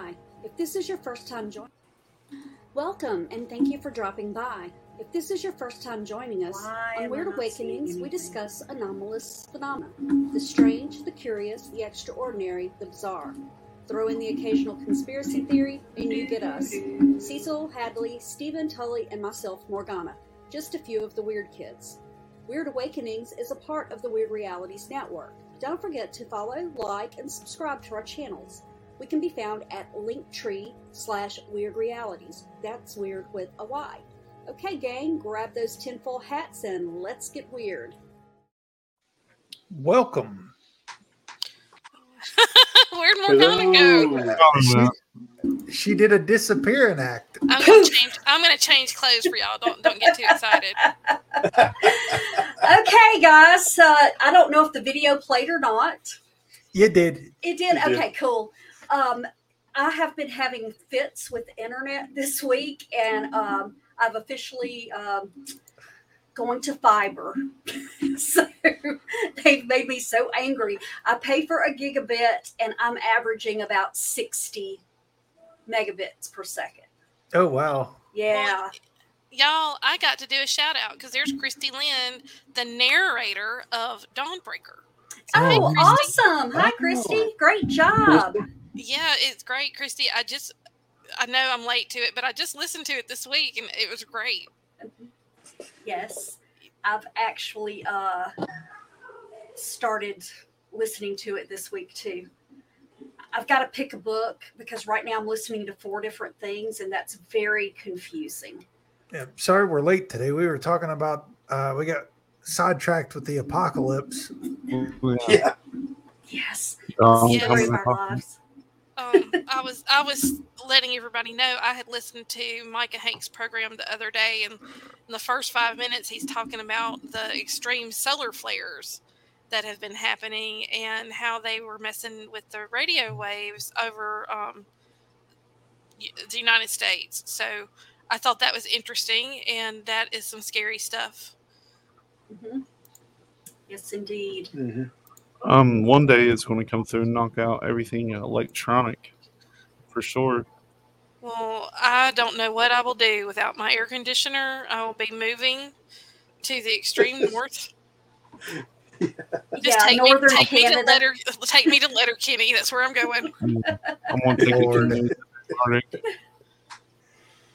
by. If this is your first time joining, welcome and thank you for dropping by. If this is your first time joining us, Why on Wyrd Awakenings, we discuss anomalous phenomena the strange, the curious, the extraordinary, the bizarre. Throw in the occasional conspiracy theory, and you get us Cecil, Hadley, Stephen Tully, and myself, Morgana. Just a few of the Weird Kids. Wyrd Awakenings is a part of the Wyrd Realities Network. Don't forget to follow, like, and subscribe to our channels. We can be found at linktree slash wyrd realities. That's weird with a Y. Okay, gang, grab those tinfoil hats and let's get weird. Welcome. Where'd Morgana go? She, she did a disappearing act. I'm gonna change. I'm gonna change clothes for y'all. Don't don't get too excited. Okay, guys, uh, I don't know if the video played or not. You did. It did? It did. Okay, cool. Um, I have been having fits with the internet this week, and um, I've officially um, going to fiber. so they've made me so angry. I pay for a gigabit, and I'm averaging about 60 megabits per second. Oh wow. Yeah. Y'all, I got to do a shout out because there's Christy Lynn, the narrator of Dawnbreaker. Oh, Oh. awesome. Hi, Oh. Christy. Great job. Yeah, it's great, Christy. I just, I know I'm late to it, but I just listened to it this week and it was great. Yes, I've actually uh, started listening to it this week too. I've got to pick a book because right now I'm listening to four different things, and that's very confusing. Yeah, sorry we're late today. We were talking about uh we got sidetracked with the apocalypse. Yeah. Yes, Yeah. story our lives. Um, I was, I was letting everybody know I had listened to Micah Hanks' program the other day, and in the first five minutes, he's talking about the extreme solar flares that have been happening and how they were messing with the radio waves over um, the United States. So I thought that was interesting, and that is some scary stuff. Mhm. Yes, indeed. Mhm. Um, one day it's going to come through and knock out everything electronic, for sure. Well, I don't know what I will do without my air conditioner. I will be moving to the extreme north. Just yeah, take, me, take me to letter take me to Letterkenny. That's where I'm going. I'm going to take it the Arctic.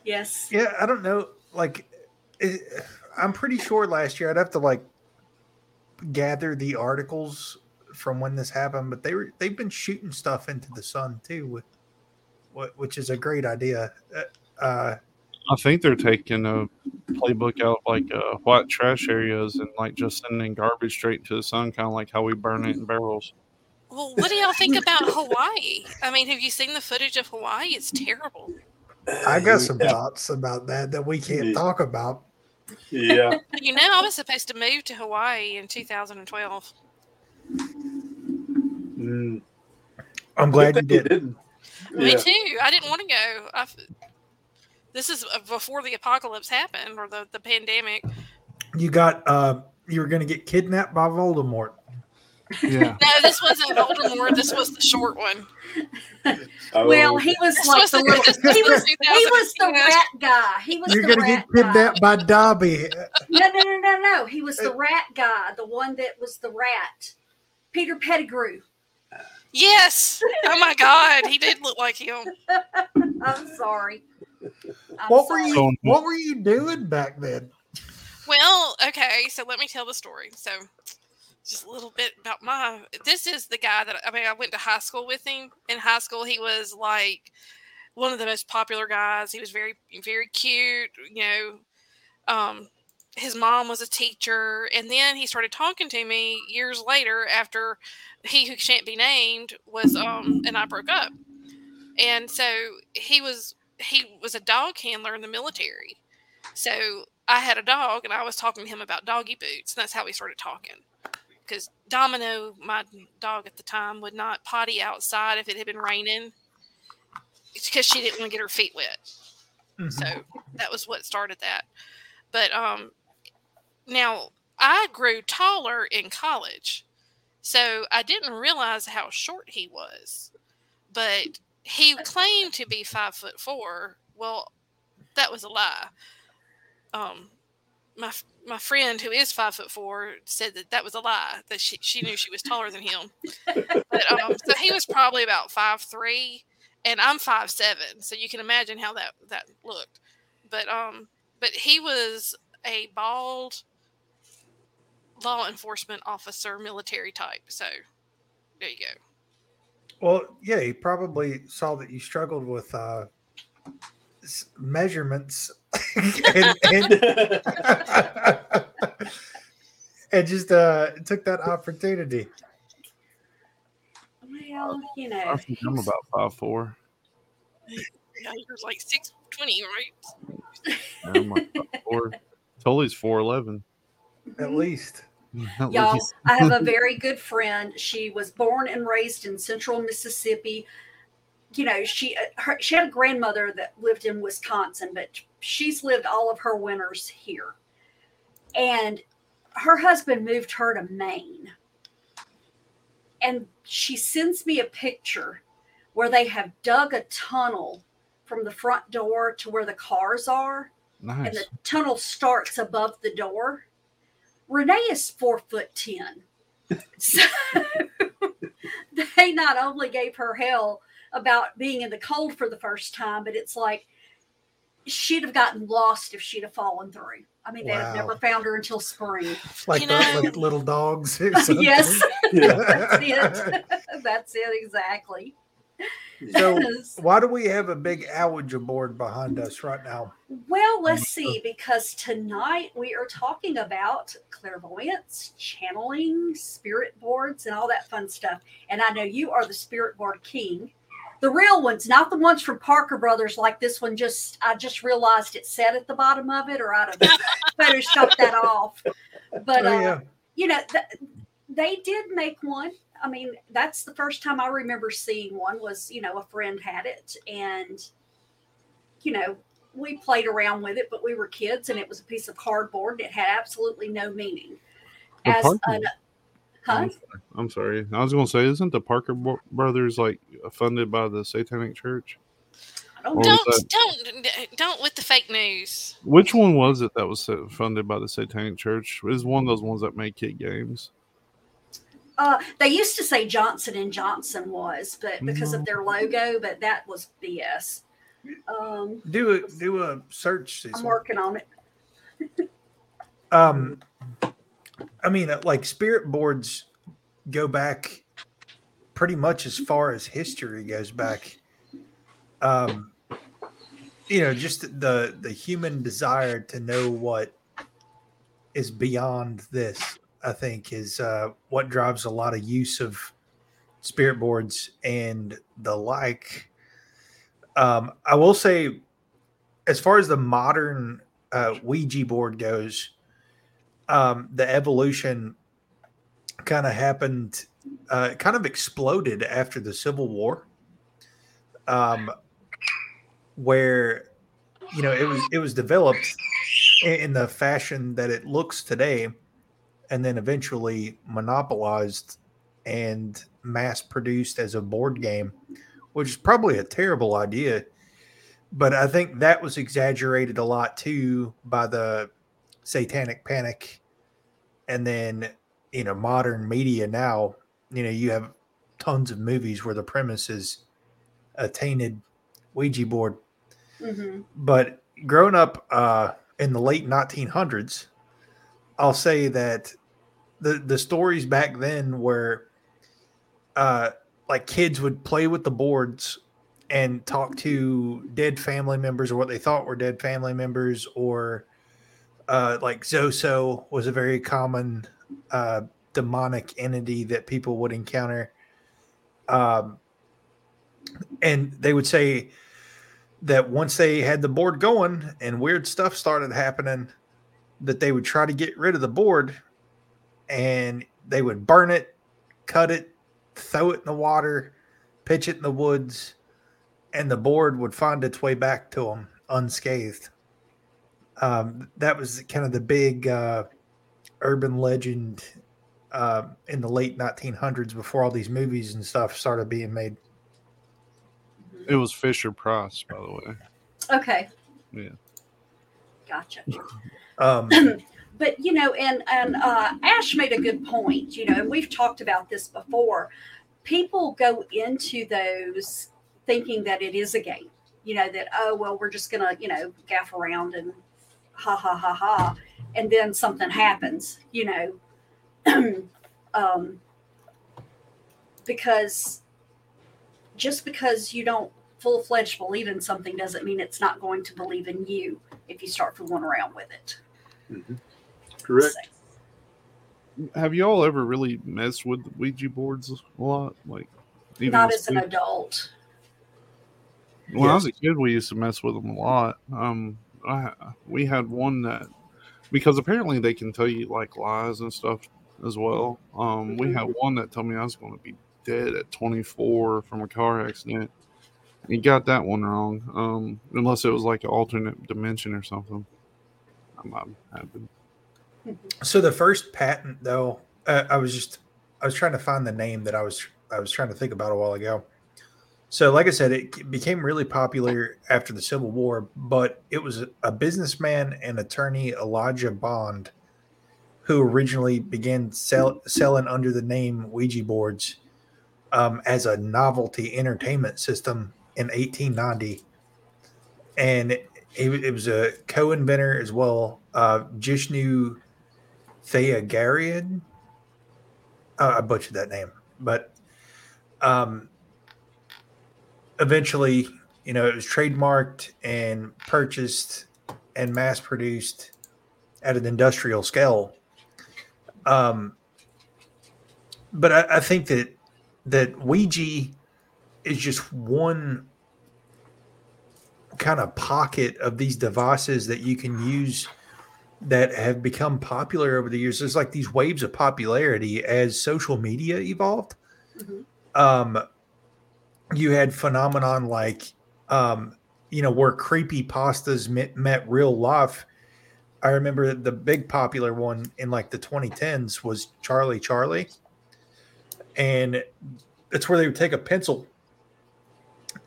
Yes. Yeah, I don't know. Like, it, I'm pretty sure last year I'd have to like gather the articles from when this happened, but they were they've been shooting stuff into the sun too, with what which is a great idea. Uh, Uh, I think they're taking a playbook out of like uh, white trash areas and like just sending garbage straight into the sun, kind of like how we burn it in barrels. Well, what do y'all think about Hawaii? I mean, have you seen the footage of Hawaii? It's terrible. I got some Yeah. thoughts about that that we can't Yeah. talk about. Yeah. You know, I was supposed to move to Hawaii in 2012. Mm. I'm glad you did. didn't. Me Yeah. too. I didn't want to go. I f this is uh, before the apocalypse happened or the, the pandemic. You got uh, you were going to get kidnapped by Voldemort. Yeah. No, this wasn't Voldemort. This was the short one. Oh, Well, he was This like was the the- little. He was was. He was the rat guy. He was You're the going to rat get guy. kidnapped by Dobby. No, no, no, no, no. He was the rat guy, the one that was the rat. Peter Pettigrew. Yes. Oh my God, he did look like him. I'm sorry. I'm What were you? What were you doing back then? Well, okay, so let me tell the story. So, just a little bit about my. This is the guy that I mean, I went to high school with him. In high school, he was like one of the most popular guys. He was very, very cute. You know, um, his mom was a teacher, and then he started talking to me years later after he who shan't be named was um, and I broke up. And so he was he was a dog handler in the military. So I had a dog and I was talking to him about doggy boots, and that's how we started talking. Because Domino, my dog at the time, would not potty outside if it had been raining because she didn't want to get her feet wet. Mhm. So that was what started that. But um now I grew taller in college. So I didn't realize how short he was. But he claimed to be five foot four. Well, that was a lie. Um, my my friend who is five foot four said that that was a lie. That she she knew she was taller than him. But um, so he was probably about five three, and I'm five seven. So you can imagine how that that looked. But um, but he was a bald law enforcement officer, military type. So there you go. Well, yeah, he probably saw that you struggled with uh, measurements and, and, and just uh, took that opportunity. Well, you I know, think I'm about five four. Yeah, you're like six twenty, right? I'm like five four. Tully's four eleven. At least. Y'all, I have a very good friend. She was born and raised in central Mississippi. You know, she uh, her, she had a grandmother that lived in Wisconsin, but she's lived all of her winters here. And her husband moved her to Maine. And she sends me a picture where they have dug a tunnel from the front door to where the cars are nice. and the tunnel starts above the door. Renee is four foot ten. So they not only gave her hell about being in the cold for the first time, but it's like she'd have gotten lost if she'd have fallen through. I mean, they'd have never found her until spring. Like, You know- like little dogs. yes, Yeah. that's it. that's it exactly. So, why do we have a big Ouija board behind us right now? Well, let's see, because tonight we are talking about clairvoyance, channeling, spirit boards, and all that fun stuff. And I know you are the spirit board king. The real ones, not the ones from Parker Brothers, like this one. Just I just realized it said at the bottom of it, or I'd have photoshopped that off. But oh, uh, you know, th- they did make one. I mean, that's the first time I remember seeing one. Was you know a friend had it, and you know we played around with it, but we were kids, and it was a piece of cardboard. And it had absolutely no meaning. The As Parker- an, huh? I'm, sorry. I'm sorry. I was going to say, isn't the Parker Brothers like funded by the Satanic Church? Don't Or know. was Don't don't don't with the fake news. Which one was it that was uh, funded by the Satanic Church? It was one of those ones that made kid games. Uh, they used to say Johnson and Johnson was, but because of their logo, but that was BS. Um, Do a do a search. I'm working on it. Um, I mean, uh, like spirit boards go back pretty much as far as history goes back. Um, you know, just the the human desire to know what is beyond this. I think is uh, what drives a lot of use of spirit boards and the like. Um, I will say, as far as the modern uh, Ouija board goes, um, the evolution kind of happened, uh, kind of exploded after the Civil War, um, where you know it was it was developed in, in the fashion that it looks today, and then eventually monopolized and mass produced as a board game, which is probably a terrible idea. But I think that was exaggerated a lot too by the satanic panic and then you know modern media now you know you have tons of movies where the premise is a tainted ouija board hmm but growing up uh in the late 1900s i'll say that the the stories back then were uh like kids would play with the boards and talk to dead family members or what they thought were dead family members or uh like Zozo was a very common uh demonic entity that people would encounter. Um and they would say that once they had the board going and weird stuff started happening that they would try to get rid of the board and they would burn it cut it throw it in the water pitch it in the woods and the board would find its way back to them unscathed um, that was kind of the big uh, urban legend uh, in the late 1900s before all these movies and stuff started being made It was Fisher Price, by the way. Okay. Yeah. Gotcha. Um, but you know, and and uh, Ash made a good point. You know, and we've talked about this before. People go into those thinking that it is a game. You know that oh well, we're just gonna you know gaff around and ha ha ha ha, and then something happens. You know, um, because just because you don't full fledged believe in something doesn't mean it's not going to believe in you if you start fooling around with it. Correct. So, Have y'all ever really messed with Ouija boards a lot? Like, not as as an adult. When I was a kid, we used to mess with them a lot. Um, I, we had one that because apparently they can tell you like lies and stuff as well. Um, we had one that told me I was going to be dead at 24 from a car accident. He got that one wrong. Um, unless it was like an alternate dimension or something. So the first patent, though, uh, I was just I was trying to find the name that I was I was trying to think about a while ago. So, like I said, it became really popular after the Civil War, but it was a businessman and attorney Elijah Bond who originally began sell, selling under the name Ouija boards um, as a novelty entertainment system in 1890. And it, it was a co-inventor as well, uh, Jishnu Theagarian. Uh, I butchered that name, but um, eventually, you know, it was trademarked and purchased and mass produced at an industrial scale. Um, but I, I think that that Ouija is just one kind of pocket of these devices that you can use that have become popular over the years. There's like these waves of popularity as social media evolved. Mhm. Um, you had phenomenon like, um, you know, where creepy pastas met, met real life. I remember the big popular one in like the 2010s was Charlie Charlie. And it's where they would take a pencil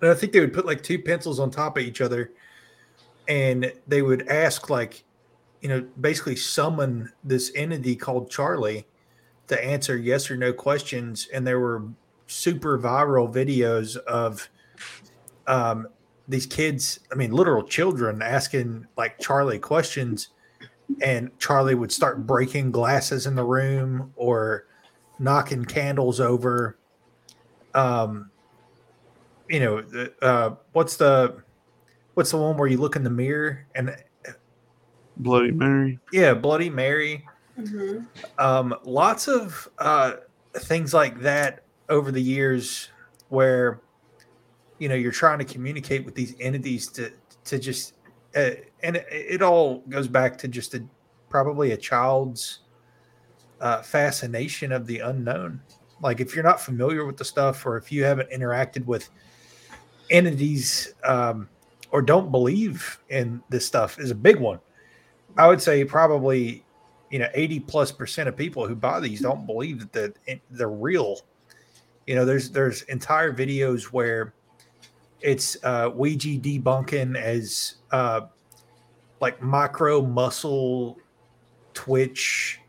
and I think they would put like two pencils on top of each other and they would ask like you know basically summon this entity called Charlie to answer yes or no questions. And there were super viral videos of um these kids I mean literal children asking like Charlie questions. And Charlie would start breaking glasses in the room or knocking candles over. Um you know, uh, what's the what's the one where you look in the mirror and Bloody Mary. yeah, Bloody Mary. Mhm. Um, lots of uh, things like that over the years where you know you're trying to communicate with these entities to to just uh, and it, it all goes back to just a probably a child's uh, fascination of the unknown. Like if you're not familiar with the stuff, or if you haven't interacted with entities um, or don't believe in this stuff, is a big one. I would say probably you know 80 plus percent of people who buy these don't believe that the, they're real. You know, there's there's entire videos where it's uh, Ouija debunking as uh, like micro muscle twitch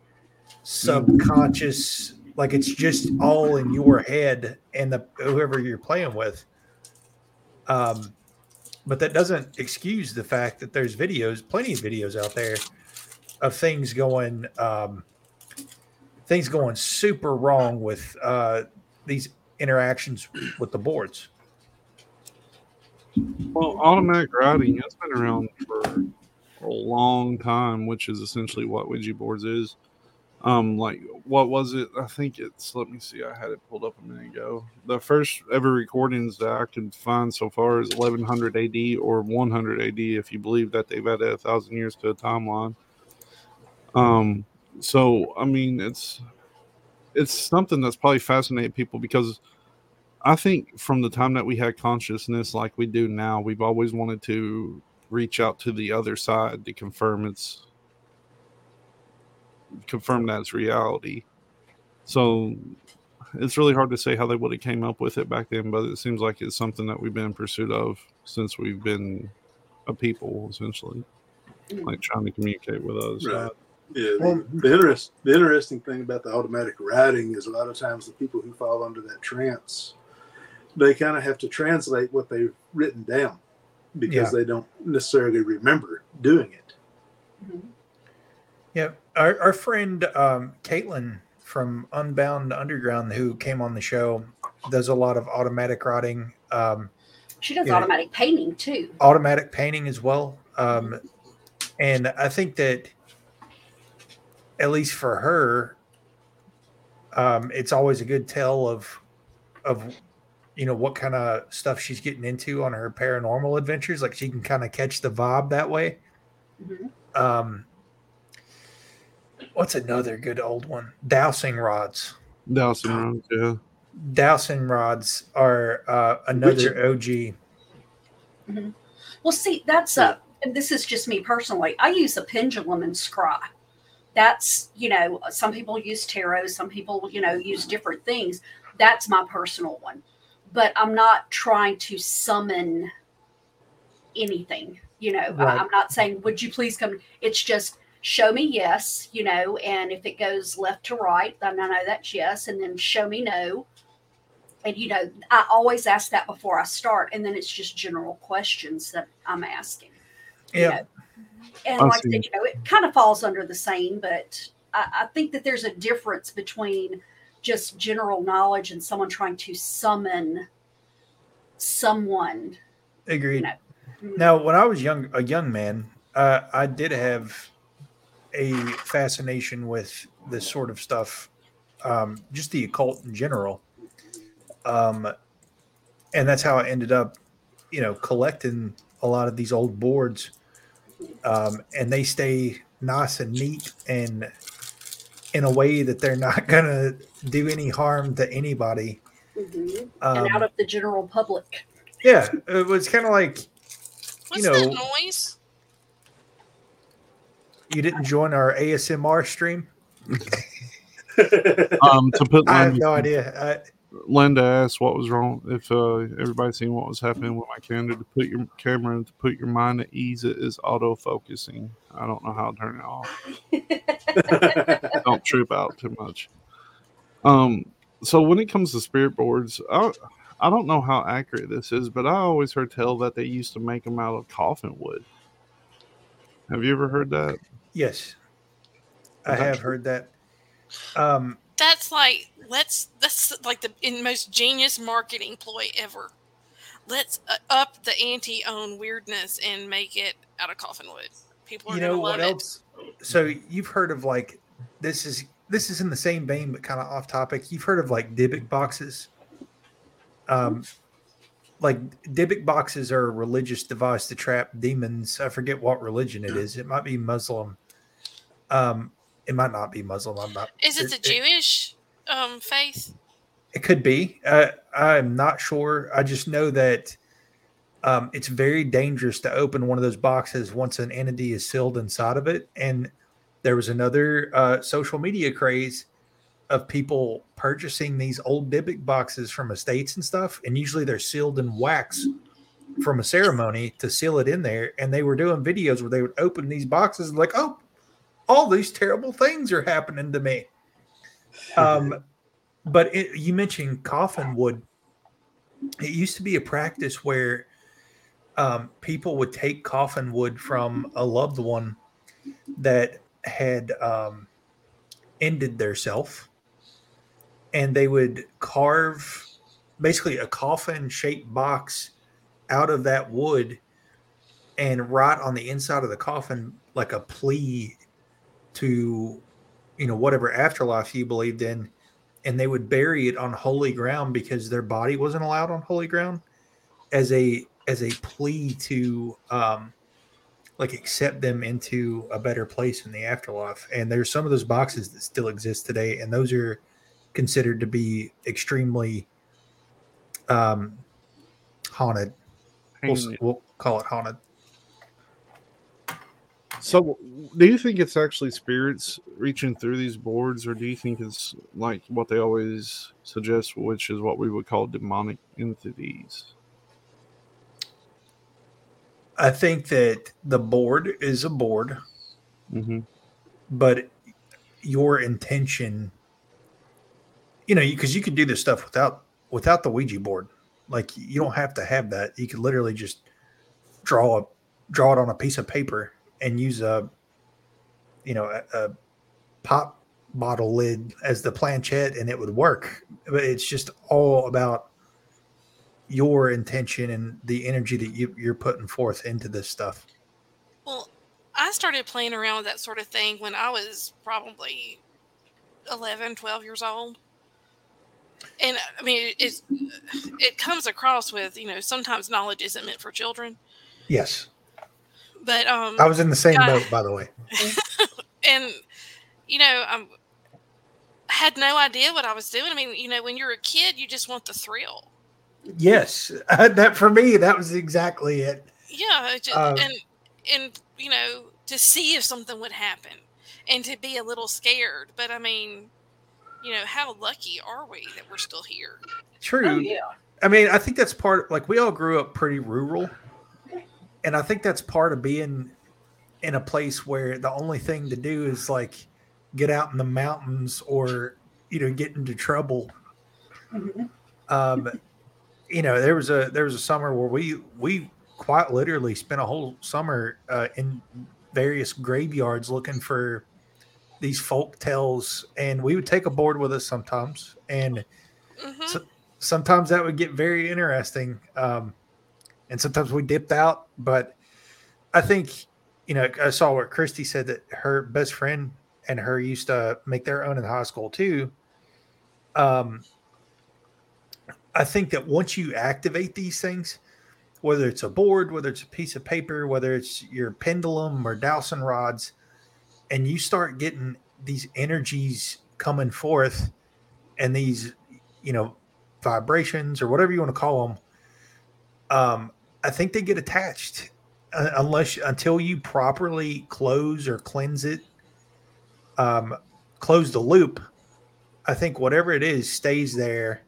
subconscious like it's just all in your head and the whoever you're playing with um but that doesn't excuse the fact that there's videos plenty of videos out there of things going um things going super wrong with uh these interactions with the boards Well, automatic writing has been around for a long time, which is essentially what Ouija boards is. Um, like what was it? I think it's. Let me see. I had it pulled up a minute ago. The first ever recordings that I can find so far is 1100 AD or 100 AD, if you believe that they've added a thousand years to a timeline. Um, so I mean, it's it's something that's probably fascinated people because I think from the time that we had consciousness like we do now, we've always wanted to reach out to the other side to confirm it's confirm that it's reality. So it's really hard to say how they would have came up with it back then, but it seems like it's something that we've been in pursuit of since we've been a people, essentially, like trying to communicate with us. Right. Yeah, the, the, interest, the interesting thing about the automatic writing is a lot of times the people who fall under that trance, they kind of have to translate what they've written down because Yeah. they don't necessarily remember doing it. Mhm. Yeah, our, our friend um, Caitlin from Unbound Underground, who came on the show, does a lot of automatic writing, um, She does automatic painting too. automatic painting as well. Um, and I think that, at least for her, um, it's always a good tell of, of, you know, what kind of stuff she's getting into on her paranormal adventures. Like she can kind of catch the vibe that way. Mhm. Um, what's another good old one? Dowsing rods. Dowsing rods, yeah. Dowsing rods are uh, another OG. Well, see, that's a. And this is just me personally. I use a pendulum and scry. That's you know, some people use tarot, some people you know use different things. That's my personal one, but I'm not trying to summon anything. You know, I- Right. I'm not saying, "Would you please come?" It's just show me yes, you know, and if it goes left to right, then I know that's yes, and then show me no. And you know, I always ask that before I start, and then it's just general questions that I'm asking. you Yeah. know. And I like I said, you know, it kind of falls under the same, but I, I think that there's a difference between just general knowledge and someone trying to summon someone. Agreed. know. Now, when I was young, a young man, uh, I did have a fascination with this sort of stuff, um, just the occult in general. Um, and that's how I ended up, you know, collecting a lot of these old boards. Um, and they stay nice and neat and in a way that they're not going to do any harm to anybody. Mhm. Um, and out of the general public. yeah, it was kind of like What's know- that noise? You didn't join our ASMR stream. Um, to put I have Linda, no idea. I, Linda asked what was wrong. If uh, everybody seen what was happening with my camera, to put your camera and to put your mind at ease, it is auto focusing. I don't know how to turn it off. don't trip out too much. Um, so when it comes to spirit boards, I, I don't know how accurate this is, but I always heard tell that they used to make them out of coffin wood. Have you ever heard that? Yes, I Okay. have heard that. Um, That's like let's that's like the in most genius marketing ploy ever. Let's uh, up the ante on weirdness and make it out of coffin wood. People are you gonna know love what it. else? So you've heard of like this is this is in the same vein, but kind of off topic. You've heard of like Dybbuk boxes. Um, like Dybbuk boxes are a religious device to trap demons. I forget what religion it is. It might be Muslim. Um, it might not be Muslim. I'm not. Is it the Jewish um, faith? It could be. Uh, I'm not sure. I just know that um, it's very dangerous to open one of those boxes once an entity is sealed inside of it. And there was another uh, social media craze of people purchasing these old Dybbuk boxes from estates and stuff. And usually they're sealed in wax from a ceremony to seal it in there. And they were doing videos where they would open these boxes and like, oh, all these terrible things are happening to me. Um, but it, you mentioned coffin wood. It used to be a practice where um, people would take coffin wood from a loved one that had um, ended their self, and they would carve basically a coffin shaped box out of that wood and write on the inside of the coffin like a plea to you know whatever afterlife you believed in and they would bury it on holy ground because their body wasn't allowed on holy ground as a as a plea to um like accept them into a better place in the afterlife. And there's some of those boxes that still exist today and those are considered to be extremely um haunted we'll, we'll call it haunted So, do you think it's actually spirits reaching through these boards, or do you think it's like what they always suggest, which is what we would call demonic entities? I think that the board is a board, Mm-hmm. but your intention, you know, because you, can do this stuff without without the Ouija board. Like you don't have to have that. You could literally just draw a draw it on a piece of paper and use a, you know, a, a pop bottle lid as the planchette, and it would work. But it's just all about your intention and the energy that you, you're putting forth into this stuff. Well, I started playing around with that sort of thing when I was probably 11, 12 years old. And I mean, it's, it comes across with, you know, sometimes knowledge isn't meant for children. Yes, But, um, I was in the same boat, by the way. and, you know, I'm, had no idea what I was doing. I mean, you know, when you're a kid, you just want the thrill. Yes, that for me, that was exactly it. Yeah, it ju- Um, and and you know to see if something would happen, and to be a little scared. But I mean, you know, how lucky are we that we're still here? True. Oh yeah. I mean, I think that's part. Like we all grew up pretty rural, and I think that's part of being in a place where the only thing to do is like get out in the mountains or you know get into trouble. Mhm. Um, you know, there was a there was a summer where we we quite literally spent a whole summer uh, in various graveyards looking for these folk tales, and we would take a board with us sometimes, and hmm So- sometimes that would get very interesting um, and sometimes we dipped out but i think you know i saw what christy said that her best friend and her used to make their own in high school too. Um, i think that once you activate these things whether it's a board whether it's a piece of paper whether it's your pendulum or dowsing rods and you start getting these energies coming forth and these you know vibrations or whatever you want to call them um i think they get attached uh, unless until you properly close or cleanse it um close the loop i think whatever it is stays there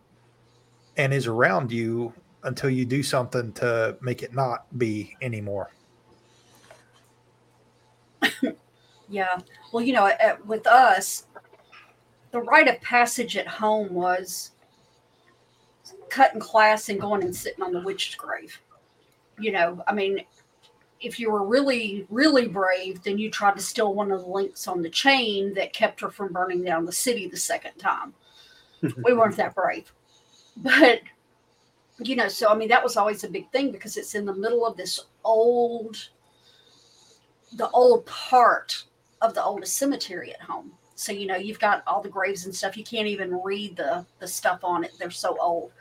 and is around you until you do something to make it not be anymore Yeah. Well, you know, at, with us, the rite of passage at home was cutting class and going and sitting on the witch's grave. You know, I mean, if you were really, really brave, then you tried to steal one of the links on the chain that kept her from burning down the city the second time. we weren't that brave. But, you know, so I mean, that was always a big thing because it's in the middle of this old, the old part of the oldest cemetery at home. So you know you've got all the graves and stuff. You can't even read the the stuff on it. They're so old.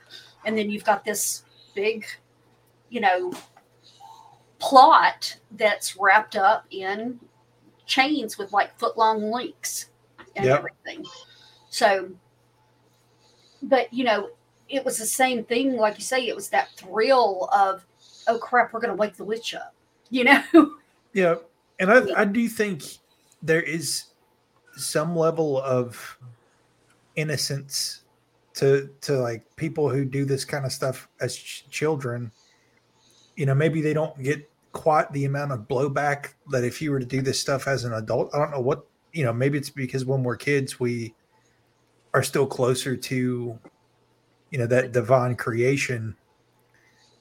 And then you've got this big, you know, plot that's wrapped up in chains with like foot long links and Yep. everything. So, but you know, it was the same thing. Like you say, it was that thrill of, oh crap, we're going to wake the witch up. You know. Yeah, and I I do think there is some level of innocence to to like people who do this kind of stuff as ch- children. You know, maybe they don't get quite the amount of blowback that if you were to do this stuff as an adult. I don't know what you know. Maybe it's because when we're kids, we are still closer to you know that divine creation,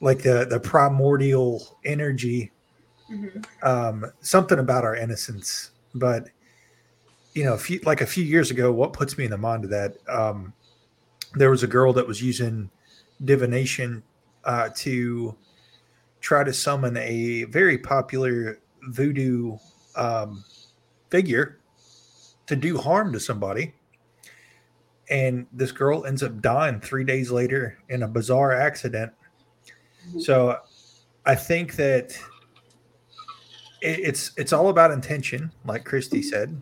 like the the primordial energy Mhm. um, something about our innocence. But you know, a few, like a few years ago, what puts me in the mind of that? Um, there was a girl that was using divination uh, to try to summon a very popular voodoo um, figure to do harm to somebody. And this girl ends up dying three days later in a bizarre accident. So I think that it's it's all about intention, like Christy said.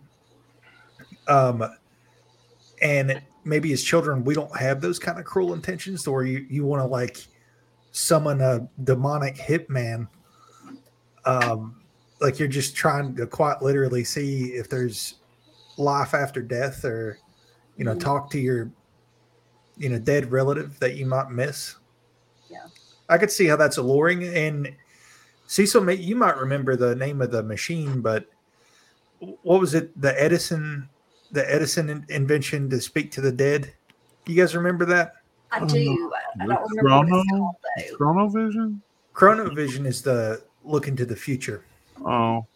Um, and maybe as children we don't have those kind of cruel intentions, or you you want to like summon a demonic hitman. Um, like you're just trying to quite literally see if there's life after death or you know Mhm. talk to your you know dead relative that you might miss Yeah. i could see how that's alluring and cecil may- you might remember the name of the machine but what was it the edison the edison invention to speak to the dead you guys remember that I do. I, I don't remember what it's Chrono? called though. Chronovision? chronovision is the look into the future Oh,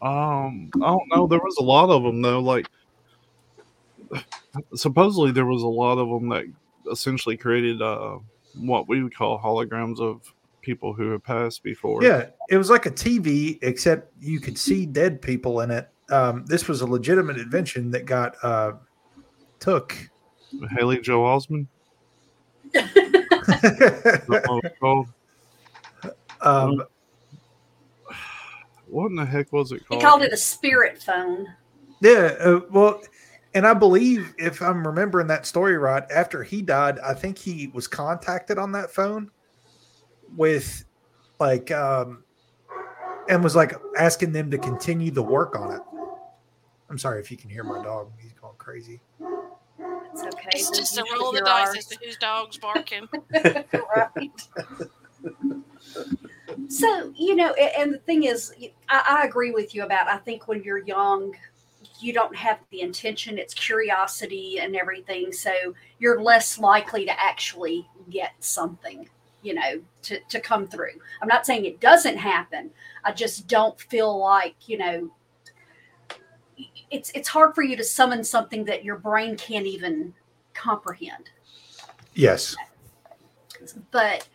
um, I don't know. There was a lot of them though. Like, supposedly there was a lot of them that essentially created uh, what we would call holograms of people who have passed before. Yeah, it was like a TV, except you could see dead people in it. Um, this was a legitimate invention that got uh, took. Haley Joel Osment. What um, What in the heck was it called? He called? called it a spirit phone. yeah, uh, well, and I believe if I'm remembering that story right, after he died, I think he was contacted on that phone with like, um, and was like asking them to continue the work on it. I'm sorry if you can hear my dog; he's going crazy. It's okay. It's just a usually roll of the hear dice ours. as to whose dog's barking. right. so you know, and the thing is, I, I agree with you about. I think when you're young, you don't have the intention; it's curiosity and everything. So you're less likely to actually get something, you know, to to come through. I'm not saying it doesn't happen. I just don't feel like you know. It's it's hard for you to summon something that your brain can't even comprehend Yes. but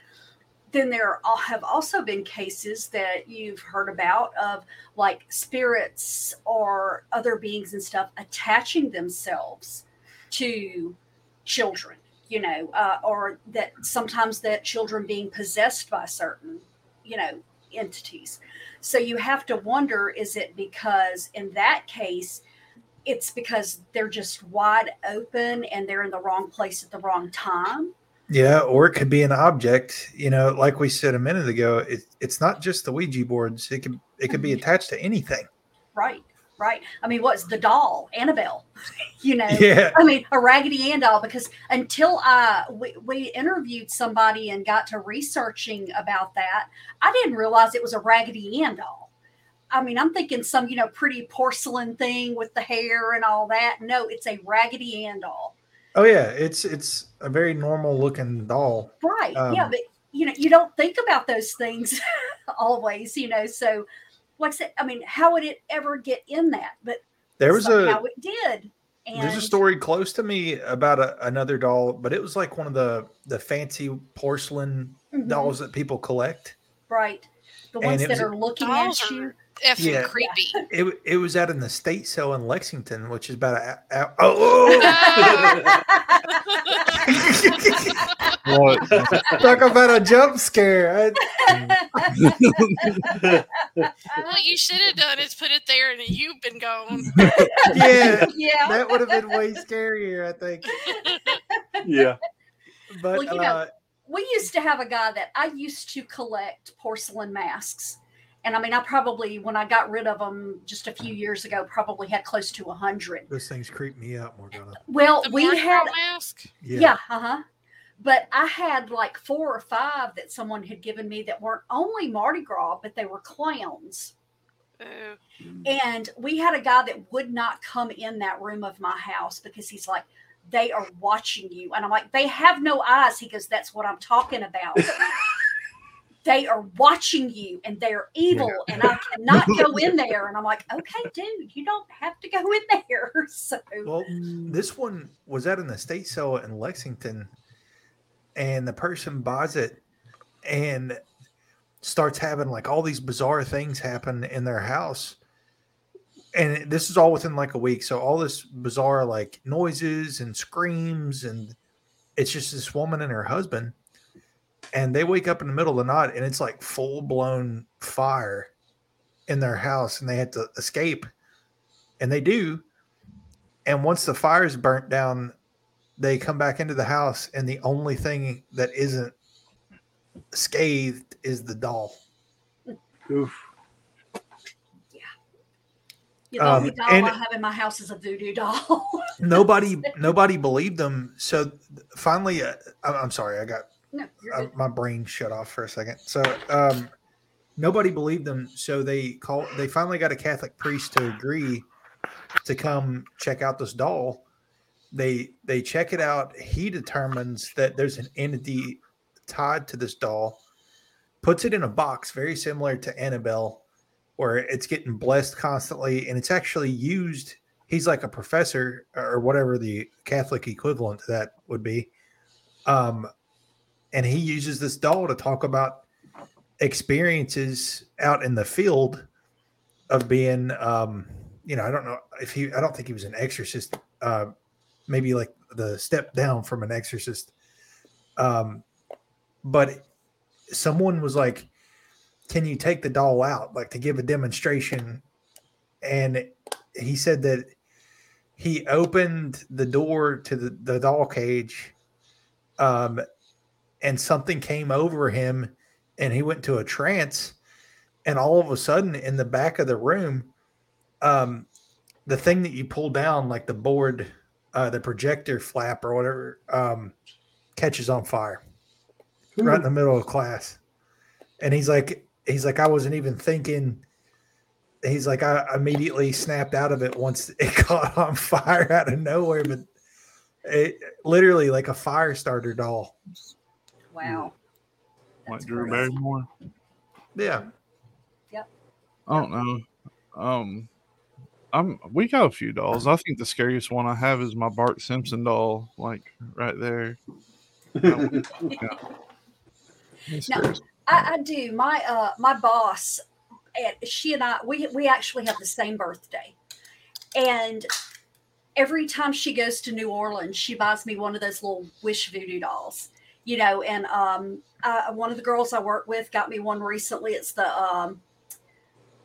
then there al- have also been cases that you've heard about of like spirits or other beings and stuff attaching themselves to children you know uh, or that sometimes that children being possessed by certain you know entities so you have to wonder is it because in that case it's because they're just wide open and they're in the wrong place at the wrong time Yeah, or it could be an object. You know, like we said a minute ago, it, it's not just the Ouija boards. It could it could be attached to anything. Right, right. I mean, what's the doll, Annabelle? you know, Yeah. I mean, a Raggedy Ann doll. Because until I we, we interviewed somebody and got to researching about that, I didn't realize it was a Raggedy Ann doll. I mean, I'm thinking some you know pretty porcelain thing with the hair and all that. No, it's a Raggedy Ann doll. Oh yeah, it's it's a very normal looking doll. Right. yeah, Um, but you know, you don't think about those things always. You know, so like I said, I mean, how would it ever get in that? But There was a how it did. And there's a story close to me about a, another doll, but it was like one of the the fancy porcelain Mhm. dolls that people collect. Right. The ones that was- are looking Dolls at are you. Effing Yeah. creepy. It it was out in the state sale in Lexington, which is about a, a oh, What? talk about a jump scare. I- what you should have done is put it there and you've been gone. yeah, yeah. that would have been way scarier, I think. Yeah. But Well, you know, uh, we used to have a guy that I used to collect porcelain masks. And I mean, I probably, when I got rid of them just a few years ago, probably had close to a hundred. those things creep me out, Morgana. Well, The we Mardi had, mask. yeah, uh huh. But I had like four or five that someone had given me that weren't only Mardi Gras, but they were clowns. Oh, And we had a guy that would not come in that room of my house because he's like, they are watching you. And I'm like, they have no eyes. He goes, that's what I'm talking about. they are watching you and they're evil and I cannot go in there. And I'm like, okay, dude, you don't have to go in there. So, Well, this one was out in the state sale in Lexington, and the person buys it and starts having like all these bizarre things happen in their house. And this is all within like a week. So all this bizarre like noises and screams, and it's just this woman and her husband. And they wake up in the middle of the night and it's like full blown fire in their house, and they had to escape. And they do. And once the fire's burnt down, they come back into the house, and the only thing that isn't scathed is the doll. Oof. Yeah, the only Um, doll and- I have in my house is a voodoo doll. nobody nobody believed them. So finally, uh, I'm sorry, I got no, uh, my brain shut off for a second. So um, nobody believed them. So they call. They finally got a Catholic priest to agree to come check out this doll. They they check it out. He determines that there's an entity tied to this doll. Puts it in a box very similar to Annabelle, where it's getting blessed constantly, and it's actually used. He's like a professor or whatever the Catholic equivalent to that would be. Um, and he uses this doll to talk about experiences out in the field of being um you know i don't know if he i don't think he was an exorcist uh maybe like the step down from an exorcist. Um but someone was like can you take the doll out? like to give a demonstration. And he said that he opened the door to the, the doll cage um and something came over him and he went to a trance and all of a sudden in the back of the room um the thing that you pull down like the board uh the projector flap or whatever um catches on fire right in the middle of class. And he's like he's like i wasn't even thinking. He's like i immediately snapped out of it once it caught on fire out of nowhere but it literally like a fire starter doll Wow. like That's Drew crazy. Barrymore. yeah Yep. I don't know. Um, I'm we got a few dolls. I think the scariest one I have is my Bart Simpson doll, like right there. He's No. I, I do. My uh my boss, and she and I, we we actually have the same birthday, and every time she goes to New Orleans, she buys me one of those little wish voodoo dolls. You know, and um, uh, one of the girls I work with got me one recently. It's the um,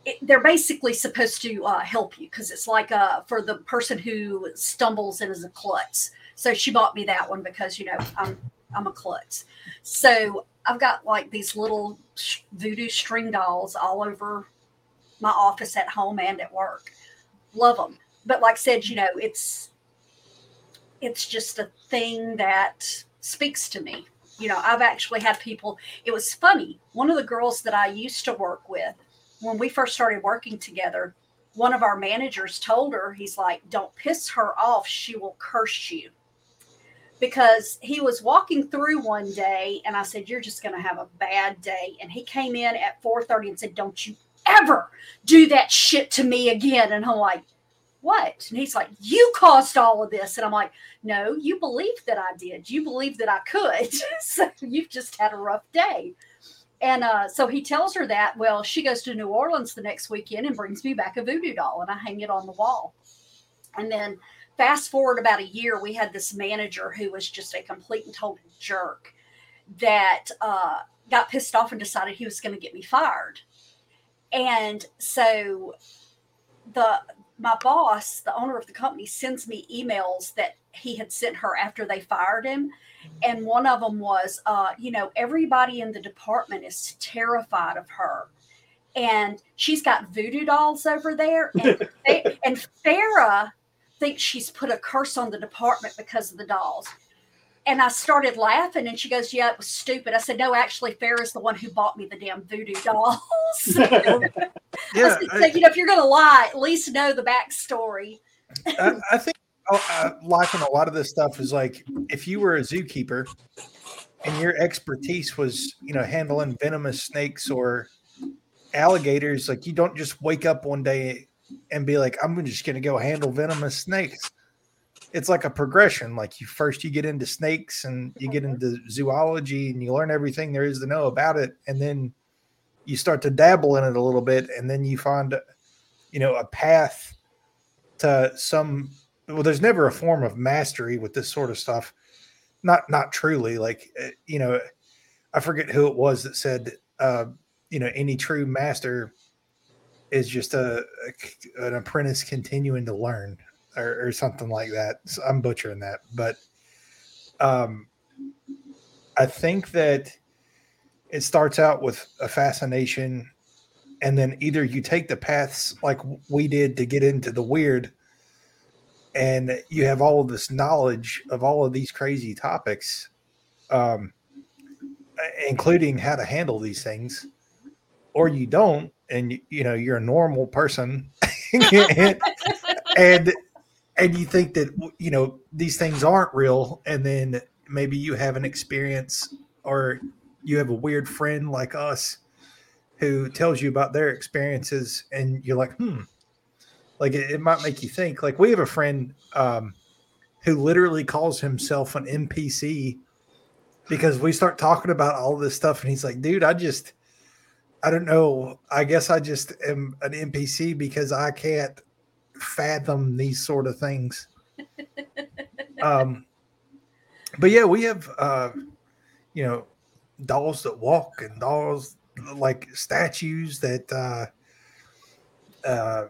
it, they're basically supposed to uh, help you because it's like uh for the person who stumbles and is a klutz. So she bought me that one because you know I'm I'm a klutz. So I've got like these little voodoo string dolls all over my office at home and at work. Love them. But like I said, you know, it's it's just a thing that speaks to me. You know, I've actually had people it was funny. One of the girls that I used to work with when we first started working together, one of our managers told her, he's like, "Don't piss her off, she will curse you." because he was walking through one day and I said, You're just gonna have a bad day. And he came in at 4:30 and said, Don't you ever do that shit to me again. And I'm like, What? And he's like, You caused all of this. And I'm like, No, you believed that I did. You believed that I could. so you've just had a rough day. And uh, so he tells her that. Well, she goes to New Orleans the next weekend and brings me back a voodoo doll, and I hang it on the wall. And then fast forward about a year, we had this manager who was just a complete and total jerk that uh, got pissed off and decided he was going to get me fired. And so the my boss, the owner of the company, sends me emails that he had sent her after they fired him. And one of them was, uh, you know, everybody in the department is terrified of her. And she's got voodoo dolls over there. And, and Farah thinks she's put a curse on the department because of the dolls. And I started laughing, and she goes, "Yeah, it was stupid." I said, "No, actually, Farah's the one who bought me the damn voodoo dolls." yeah I said, you know, if you're going to lie, at least know the backstory. I, I think uh, uh, liking a lot of this stuff is like if you were a zookeeper and your expertise was, you know, handling venomous snakes or alligators, like you don't just wake up one day and be like, I'm just going to go handle venomous snakes. It's like a progression. Like you first you get into snakes and you get into zoology and you learn everything there is to know about it, and then you start to dabble in it a little bit, and then you find, you know, a path to some well there's never a form of mastery with this sort of stuff not not truly like uh, you know i forget who it was that said uh you know any true master is just a, a an apprentice continuing to learn or, or something like that. So i'm butchering that but um i think that it starts out with a fascination and then either you take the paths like we did to get into the weird and you have all of this knowledge of all of these crazy topics um, including how to handle these things or you don't and you, you know you're a normal person. And, and and you think that you know these things aren't real and then maybe you have an experience or you have a weird friend like us who tells you about their experiences and you're like hmm. Like it, it might make you think. Like we have a friend um, who literally calls himself an npc because we start talking about all this stuff and he's like dude i just i don't know. I guess i just am an npc because i can't fathom these sort of things. Um but yeah we have uh you know dolls that walk and dolls like statues that uh uh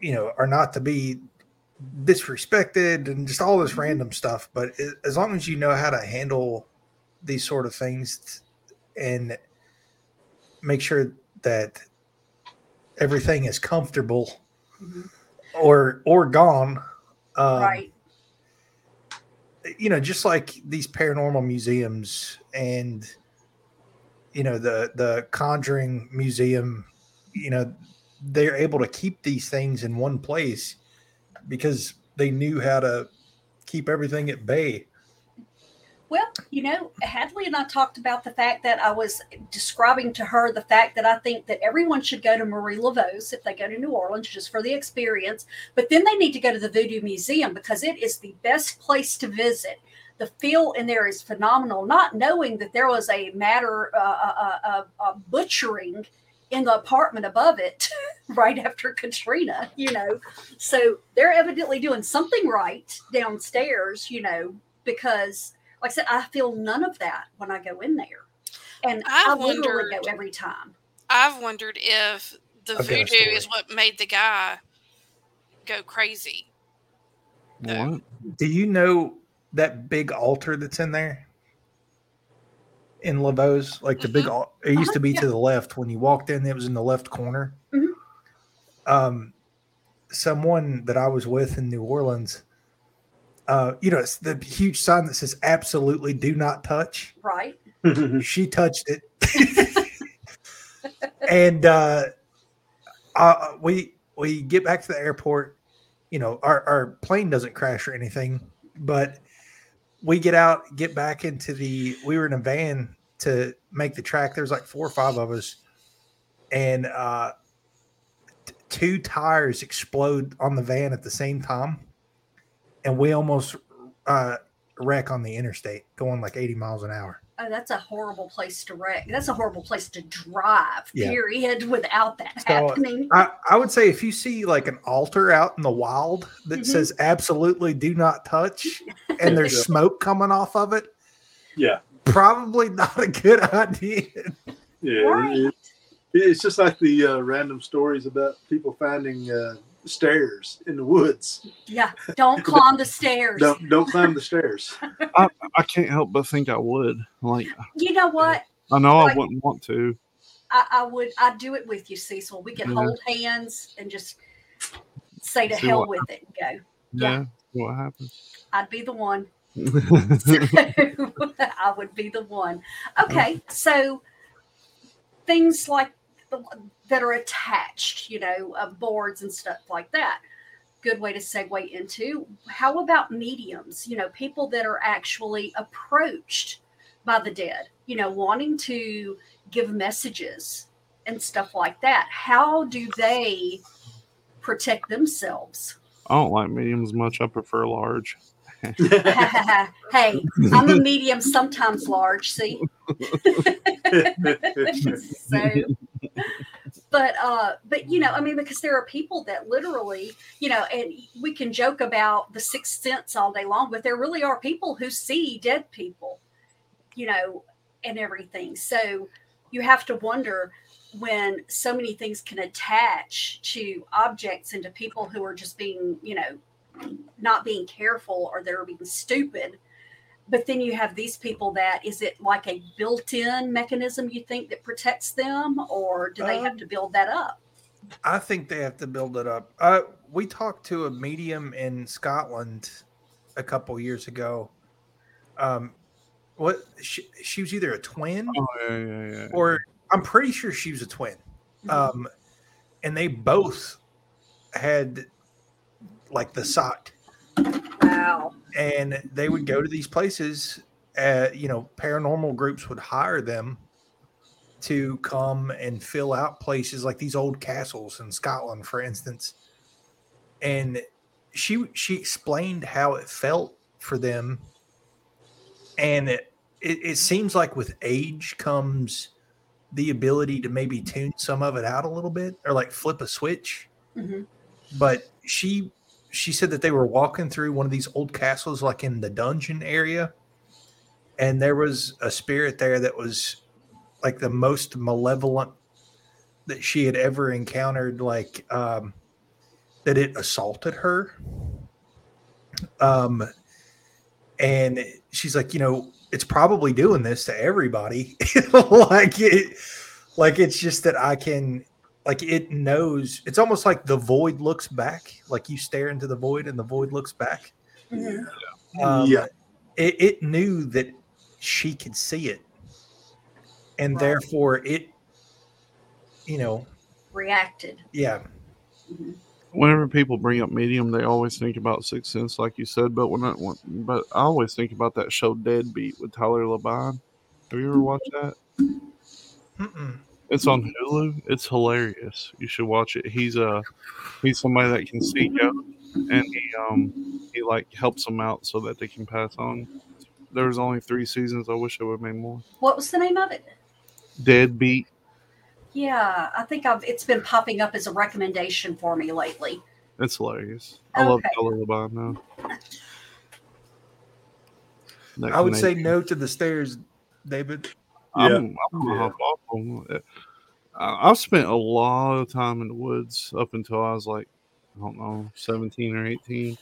you know are not to be disrespected and just all this random stuff. But it, as long as you know how to handle these sort of things and make sure that everything is comfortable Mhm. or or gone um, right. you know just like these paranormal museums and you know the the conjuring museum you know they're able to keep these things in one place because they knew how to keep everything at bay Well, you know, Hadley and I talked about the fact that I was describing to her the fact that I think that everyone should go to Marie Laveau's if they go to New Orleans just for the experience, but then they need to go to the Voodoo Museum because it is the best place to visit. The feel in there is phenomenal. Not knowing that there was a matter uh, uh, uh, uh, butchering in the apartment above it right after Katrina, you know. So they're evidently doing something right downstairs, you know, because like I said, I feel none of that when I go in there. And I I, literally wondered- go every time. I've wondered if the I've voodoo is what made the guy go crazy. What? do you know that big altar that's in there in Laveau's? Like the big, Mhm. al- it used to be Uh-huh, to the left when you walked in. It was in the left corner. Mhm. Um, someone that I was with in New Orleans, uh, you know, it's the huge sign that says "Absolutely do not touch." Right. she touched it. And uh, uh we we get back to the airport. You know our, our plane doesn't crash or anything but we get out get back into the we were in a van to make the track. There's like four or five of us. And uh t- two tires explode on the van at the same time and we almost uh wreck on the interstate going like 80 miles an hour Oh, that's a horrible place to wreck. That's a horrible place to drive, Yeah. period, without that So, happening. I, I would say if you see like an altar out in the wild that Mhm. says absolutely do not touch and there's smoke coming off of it, yeah, probably not a good idea. yeah. Right. It, it's just like the uh, random stories about people finding uh, stairs in the woods. Yeah. Don't climb the stairs. Don't don't climb the stairs. I I can't help but think I would. Like, You know what? I know Like- I wouldn't want to. I, I would I'd do it with you, Cecil. We could Yeah. hold hands and just say to See hell what- with it and go. Yeah. see What happens? I'd be the one. So I would be the one. Okay, so things like the, that are attached, you know, uh, boards and stuff like that. Good way to segue into how about mediums? You know, people that are actually approached by the dead, you know, wanting to give messages and stuff like that. How do they protect themselves? I don't like mediums much. I prefer large. hey, I'm a medium, sometimes large. See, so, but uh, but you know, I mean, because there are people that literally, you know, and we can joke about the sixth sense all day long, but there really are people who see dead people, you know, and everything. So you have to wonder when so many things can attach to objects and to people who are just being, you know, not being careful or they're being stupid. But then you have these people that is it like a built-in mechanism you think that protects them, or do they have Um, to build that up? I think they have to build it up. Uh, we talked to a medium in Scotland a couple years ago. Um, what she, she was either a twin Oh yeah, yeah, yeah. or I'm pretty sure she was a twin. Um, and they both had like the sight, Wow. And they would go to these places. Uh, you know, paranormal groups would hire them to come and fill out places like these old castles in Scotland, for instance. And she she explained how it felt for them, and it, it, it seems like with age comes the ability to maybe tune some of it out a little bit or like flip a switch. hmm But she she said that they were walking through one of these old castles, like in the dungeon area, and there was a spirit there that was like the most malevolent that she had ever encountered. Like um, that it assaulted her. Um, and she's like, you know, it's probably doing this to everybody. like it, like it's just that I can like it knows it's almost like the void looks back like you stare into the void and the void looks back hmm um, Yeah. it, it knew that she could see it and Right. therefore it you know Reacted. yeah Mhm. Whenever people bring up medium, they always think about Sixth Sense, like you said. But when I, when, but I always think about that show Deadbeat with Tyler Labine. Have you ever watched that? Mm-mm. It's on Hulu. It's hilarious. You should watch it. He's a he's somebody that can see ghosts, and he um he like helps them out so that they can pass on. There was only three seasons. I wish I would have made more. What was the name of it? Deadbeat. Yeah, I think I've it's been popping up as a recommendation for me lately. It's hilarious. I love Okay. Tyler Labine now. That i would say no to the stairs david I'm, Yeah. I'm gonna Yeah. hop off on it. I- I've spent a lot of time in the woods up until I was like, I don't know, 17 or 18.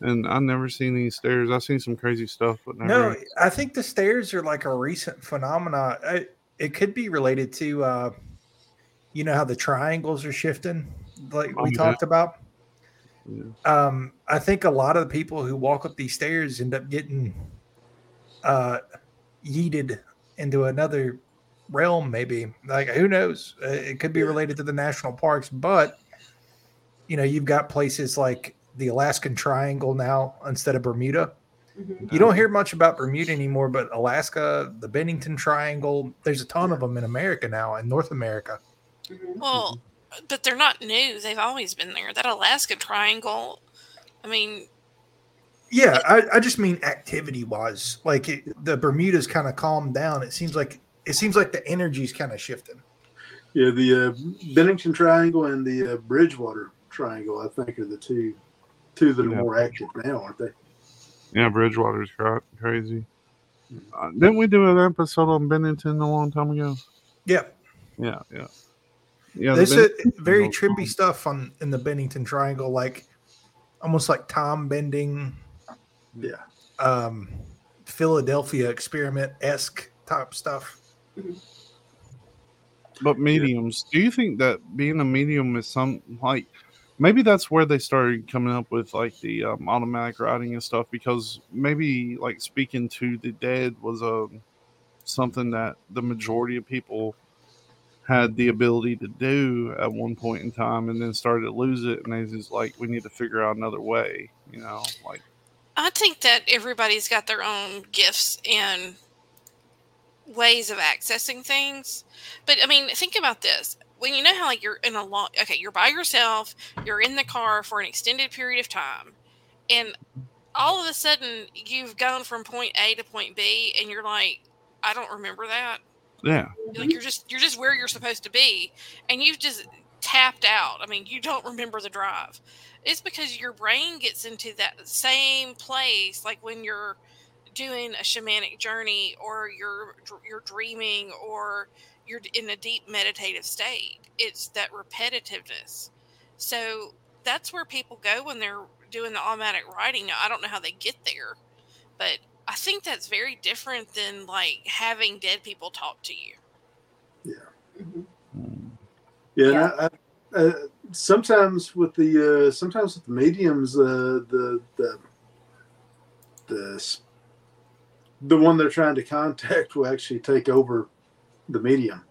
And I've never seen any stairs. I've seen some crazy stuff, but never. no i think the stairs are like a recent phenomena it, it could be related to uh you know how the triangles are shifting like Oh, we yeah. talked about Yeah. um, I think a lot of the people who walk up these stairs end up getting uh, yeeted into another realm. Maybe like who knows? Uh, It could be related to the national parks, but you know, you've got places like the Alaskan Triangle now instead of Bermuda. Mhm. You don't hear much about Bermuda anymore, but Alaska, the Bennington Triangle, there's a ton of them in America now, in North America. Mhm. Well, but they're not new. They've always been there. That Alaska Triangle. I mean, Yeah, I, I just mean activity wise. Like it, the Bermuda's kind of calmed down. It seems like it seems like the energy's kind of shifting. Yeah, the uh, Bennington Triangle and the uh, Bridgewater Triangle, I think, are the two two that are Yeah. more active now, aren't they? Yeah, Bridgewater's cra- crazy. Uh, didn't we do an episode on Bennington a long time ago? Yeah, Yeah, yeah. Yeah, the there's a very trippy stuff on in the Bennington Triangle, like almost like Tom bending, Yeah. um, Philadelphia experiment esque type stuff. But mediums, do you think that being a medium is some like maybe that's where they started coming up with like the um, automatic writing and stuff because maybe like speaking to the dead was a something that the majority of people had the ability to do at one point in time and then started to lose it and they just like we need to figure out another way you know like I think that everybody's got their own gifts and ways of accessing things. But I mean, think about this. When you know how like you're in a long okay, you're by yourself, you're in the car for an extended period of time, and all of a sudden you've gone from point A to point B and you're like, I don't remember that. yeah Like you're just you're just where you're supposed to be and you've just tapped out. I mean, you don't remember the drive. It's because your brain gets into that same place like when you're doing a shamanic journey or you're you're dreaming or you're in a deep meditative state. It's that repetitiveness. So that's where people go when they're doing the automatic writing. Now, I don't know how they get there, but I think that's very different than like having dead people talk to you. Mhm. Mm. Yeah, and Yeah. I, I, uh, sometimes with the uh, sometimes with the mediums, uh, the the the the one they're trying to contact will actually take over the medium.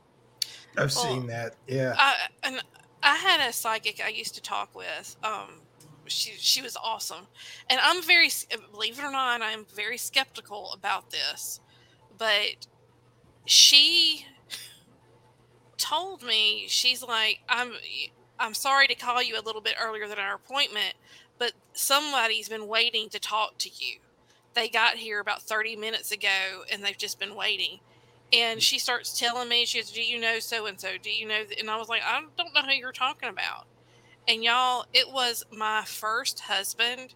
I've Well, seen that. Yeah. I and I had a psychic I used to talk with. Um, she she was awesome, and I'm very believe it or not, I'm very skeptical about this, but she told me she's like I'm I'm sorry to call you a little bit earlier than our appointment, but somebody's been waiting to talk to you. They got here about 30 minutes ago and they've just been waiting. And she starts telling me, she goes, Do you know so and so? Do you know? th-" And I was like, I don't know who you're talking about. And y'all, it was my first husband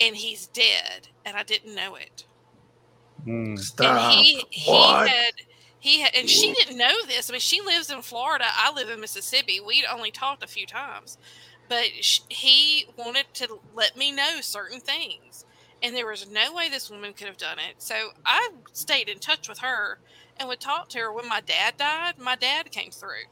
and he's dead and I didn't know it. Mm. Stop. And he, he what? had he and she didn't know this. I mean, she lives in Florida. I live in Mississippi. We'd only talked a few times, but sh- he wanted to let me know certain things, and there was no way this woman could have done it. So I stayed in touch with her and would talk to her. When my dad died, my dad came through,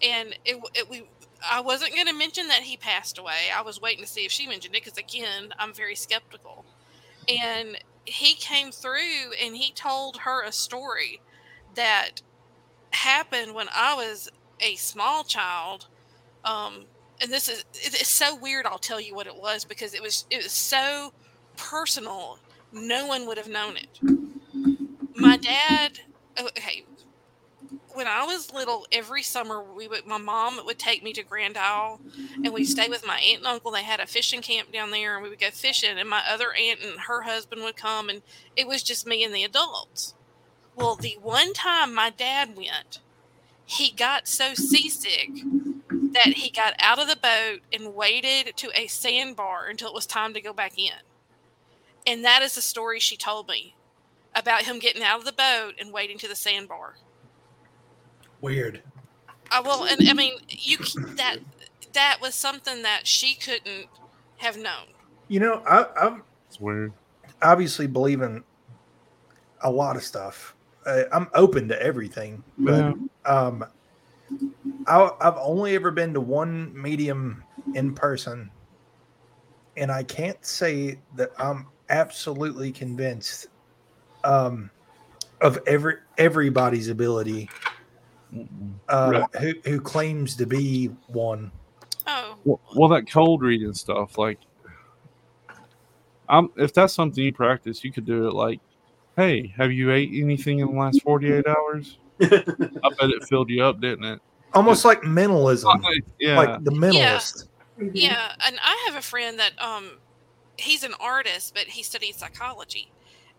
and it, it we. I wasn't going to mention that he passed away. I was waiting to see if she mentioned it because, again, I'm very skeptical. And he came through and he told her a story that happened when I was a small child. Um, and this is it's so weird. I'll tell you what it was because it was it was so personal. No one would have known it. My dad. oh, Okay, when I was little, every summer we would my mom would take me to Grand Isle, and we'd stay with my aunt and uncle. They had a fishing camp down there, and we would go fishing. And my other aunt and her husband would come, and it was just me and the adults. Well, the one time my dad went, he got so seasick that he got out of the boat and waded to a sandbar until it was time to go back in. And that is the story she told me about him getting out of the boat and wading to the sandbar. Weird. I well, and I mean, you that that was something that she couldn't have known. You know, I, I'm It's weird. obviously believe in a lot of stuff. Uh, I'm open to everything, but Yeah. um, I, I've only ever been to one medium in person, and I can't say that I'm absolutely convinced um, of every everybody's ability uh, Right. who who claims to be one. Oh, Well, well, that cold reading stuff, like, um, if that's something you practice, you could do it. Like, hey, have you ate anything in the last forty-eight hours? I bet it filled you up, didn't it? Almost like mentalism, yeah. like the mentalist. Mhm. yeah, and I have a friend that um, he's an artist, but he studied psychology,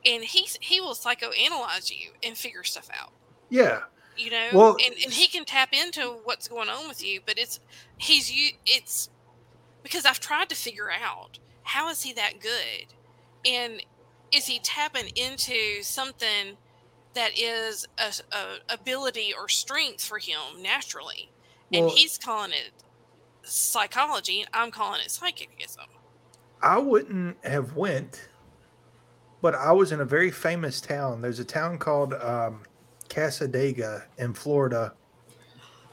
and he's he will psychoanalyze you and figure stuff out. Yeah. you know Well- and, and he can tap into what's going on with you but it's he's you it's because i've tried to figure out how is he that good and is he tapping into something that is a, a ability or strength for him naturally and Well- he's calling it psychology and i'm calling it psychicism I wouldn't have went, but I was in a very famous town. There's a town called um, Cassadaga in Florida.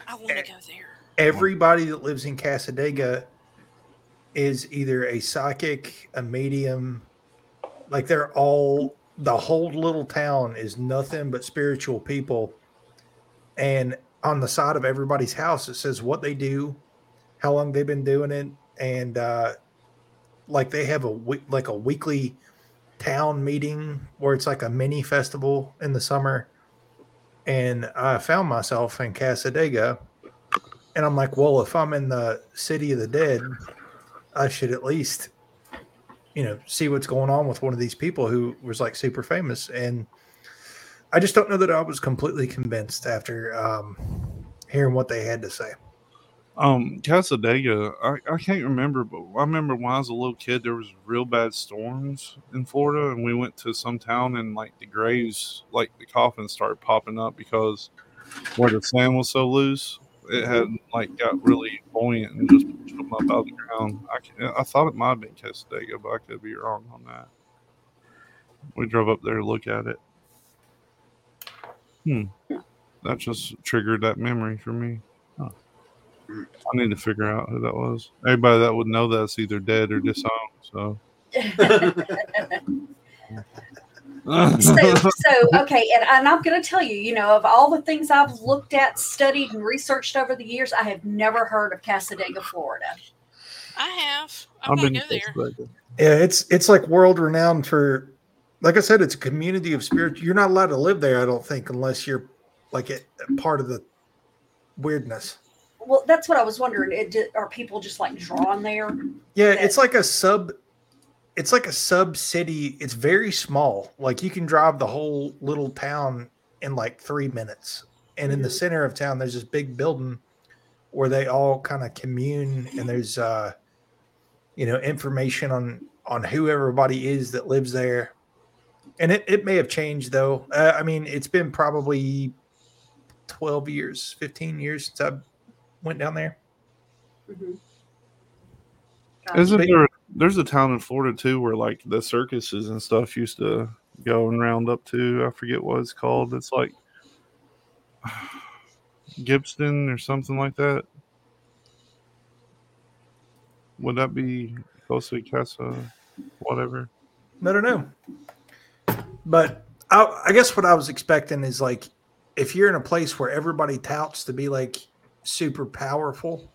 i want to go there Everybody that lives in Cassadaga is either a psychic, a medium. Like they're all the whole little town is nothing but spiritual people. And on the side of everybody's house, it says what they do, how long they've been doing it, and uh, like they have a like a weekly town meeting where it's like a mini festival in the summer. And I found myself in Cassadaga, and I'm like, well, if I'm in the city of the dead, I should at least, you know, see what's going on with one of these people who was like super famous. And I just don't know that I was completely convinced after um, hearing what they had to say. Um, Cassadaga, I, I can't remember, but I remember when I was a little kid, there was real bad storms in Florida, and we went to some town, and like the graves, like the coffins started popping up because where the sand was so loose, it hadn't like got really buoyant and just pushed them up out of the ground. I, I thought it might have been Cassadaga, but I could be wrong on that. We drove up there to look at it. Hmm. That just triggered that memory for me. Huh. I need to figure out who that was. Everybody that would know that's either dead or disowned. So. so, so okay, and, and I'm going to tell you, you know, of all the things I've looked at, studied, and researched over the years, I have never heard of Cassadaga, Florida. I have. I'm I've gonna been go there. Yeah, it's it's like world renowned for, like I said, it's a community of spirit. You're not allowed to live there, I don't think, unless you're like a, a part of the weirdness. Well, that's what I was wondering. It, are people just like drawn there? Yeah, that- it's like a sub. It's like a sub city. It's very small. Like you can drive the whole little town in like three minutes. And in the Mhm. center of town, there's this big building where they all kind of commune, and there's uh, you know, information on on who everybody is that lives there. And it, it may have changed though. Uh, I mean, it's been probably twelve years, fifteen years since I went down there. Mhm. Isn't But- there? There's a town in Florida too where like the circuses and stuff used to go and round up to. I forget what it's called. It's like Gibston or something like that. Would that be close to Casa? Whatever. I don't know. But I, I guess what I was expecting is like if you're in a place where everybody touts to be like super powerful,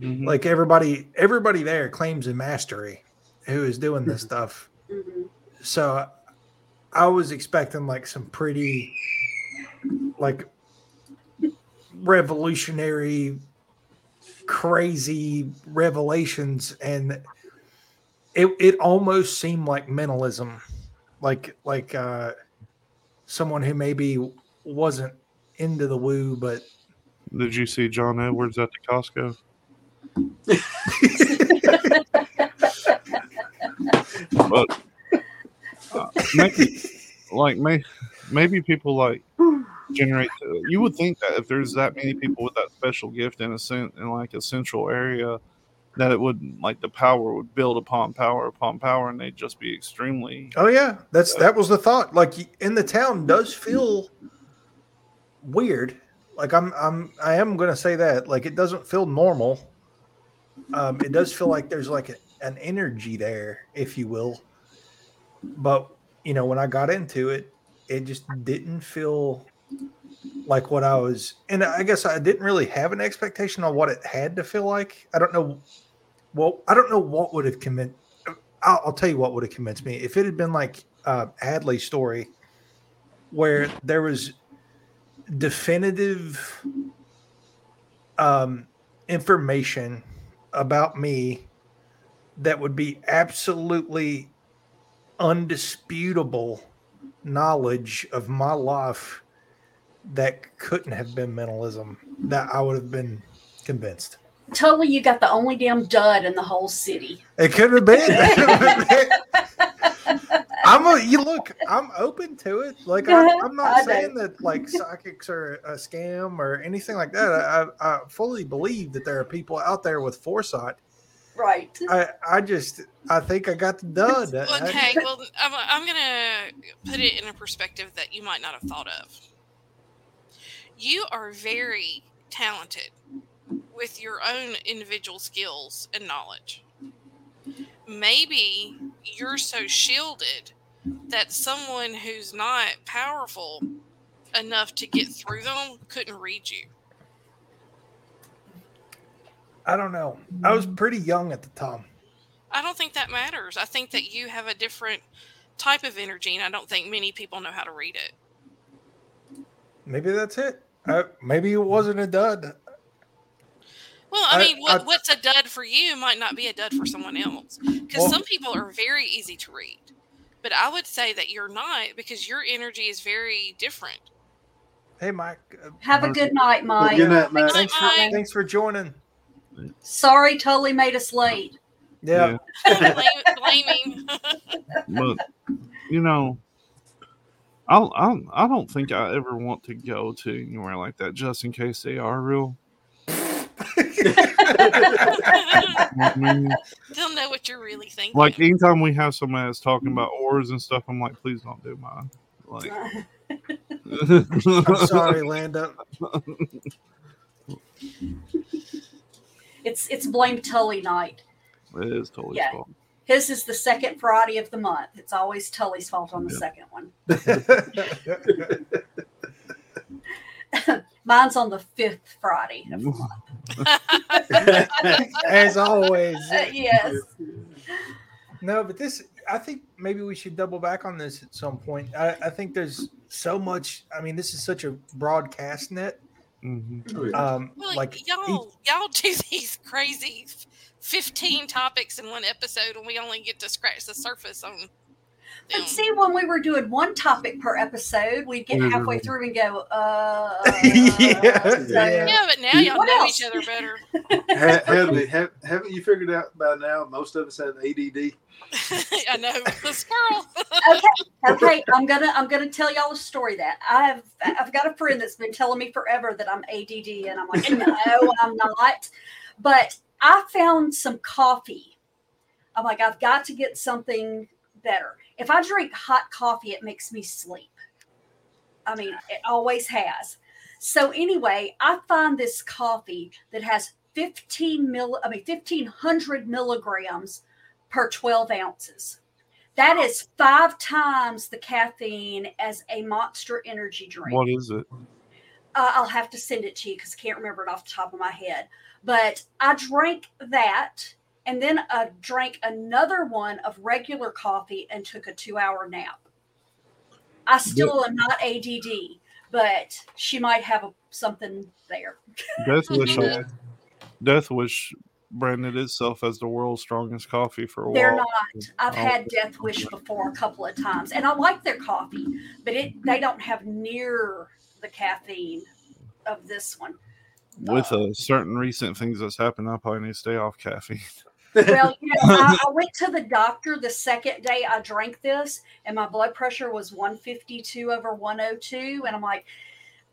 Mhm. like everybody everybody there claims a mastery who is doing this stuff. Mhm. So I was expecting like some pretty like revolutionary crazy revelations and it it almost seemed like mentalism like like uh someone who maybe wasn't into the woo but Did you see John Edwards at the Costco? But uh, maybe, like may, maybe people like generate. You would think that if there's that many people with that special gift in a sen- in like a central area, that it would like the power would build upon power upon power, and they'd just be extremely. Oh yeah, that's that was the thought. Like in the town does feel weird. Like I'm I'm I am going to say that. Like it doesn't feel normal. Um it does feel like there's like a, an energy there, if you will. But, you know, when I got into it, it just didn't feel like what I was and I guess I didn't really have an expectation on what it had to feel like. I don't know well, I don't know what would have convinced I'll, I'll tell you what would have convinced me if it had been like uh, Hadley's story, where there was definitive um, information about me that would be absolutely undisputable knowledge of my life that couldn't have been mentalism that I would have been convinced. Totally, you got the only damn dud in the whole city. It could have been. I'm a you look. I'm open to it. Like I, I'm I not know. saying that like psychics are a scam or anything like that. I, I fully believe that there are people out there with foresight. Right. I I just I think I got the dud. I- I- Okay, well, I'm, I'm going to put it in a perspective that you might not have thought of. You are very talented with your own individual skills and knowledge. Maybe you're so shielded that someone who's not powerful enough to get through them couldn't read you. I don't know. I was pretty young at the time. I don't think that matters. I think that you have a different type of energy, and I don't think many people know how to read it. Maybe that's it. I, maybe it wasn't a dud. Well, I I- mean, what, I- what's a dud for you might not be a dud for someone else. Because Well- some people are very easy to read. But I would say that you're not because your energy is very different. Hey, Mike. uh, Have a good night, Mike. Good night, Matt. Thanks for Mike. thanks for joining. Sorry, totally made us late. Yeah. Blame, blaming. but you know, I'll, I'll I don't think I ever want to go to anywhere like that, just in case they are real. I mean, They'll know what you're really thinking. like anytime we have somebody that's talking mm-hmm. about oars and stuff, I'm like, please don't do mine. Like, I'm sorry, Landa. It's it's blame Tully night. It is totally Yeah. fault. His is the second Friday of the month. It's always Tully's fault on the Yeah. second one. Mine's on the fifth Friday. of the month. As always. Uh, yes. No, but this, I think maybe we should double back on this at some point. I, I think there's so much. I mean, this is such a broadcast net. Mhm. Oh. Um, Well, like y'all, y'all do these crazy fifteen topics in one episode, and we only get to scratch the surface on. But them. see, when we were doing one topic per episode, we'd get halfway through and go, uh. Yeah. so- Yeah. Yeah, but now y'all What know else? each other better. Ha- Hadley, have, haven't you figured out by now most of us have ADD? I know the squirrel. okay, I'm gonna I'm gonna tell y'all a story that I have I've got a friend that's been telling me forever that I'm ADD and I'm like no I'm not, but I found some coffee. I'm like I've got to get something better. If I drink hot coffee, it makes me sleep. I mean, it always has. So anyway, I find this coffee that has 15 mil I mean 1500 milligrams per 12 ounces. That is five times the caffeine as a monster energy drink. What is it? Uh, I'll have to send it to you because I can't remember it off the top of my head. But I drank that and then I drank another one of regular coffee and took a two hour nap. I still am not ADD, but she might have a, something there. Death Wish. Death Wish branded itself as the world's strongest coffee for a while. They're not. I've had Death Wish before a couple of times, and I like their coffee, but it they don't have near the caffeine of this one. With uh, certain recent things that's happened, I probably need to stay off caffeine. Well, you know, I, I went to the doctor the second day I drank this, and my blood pressure was 152 over 102, and I'm like,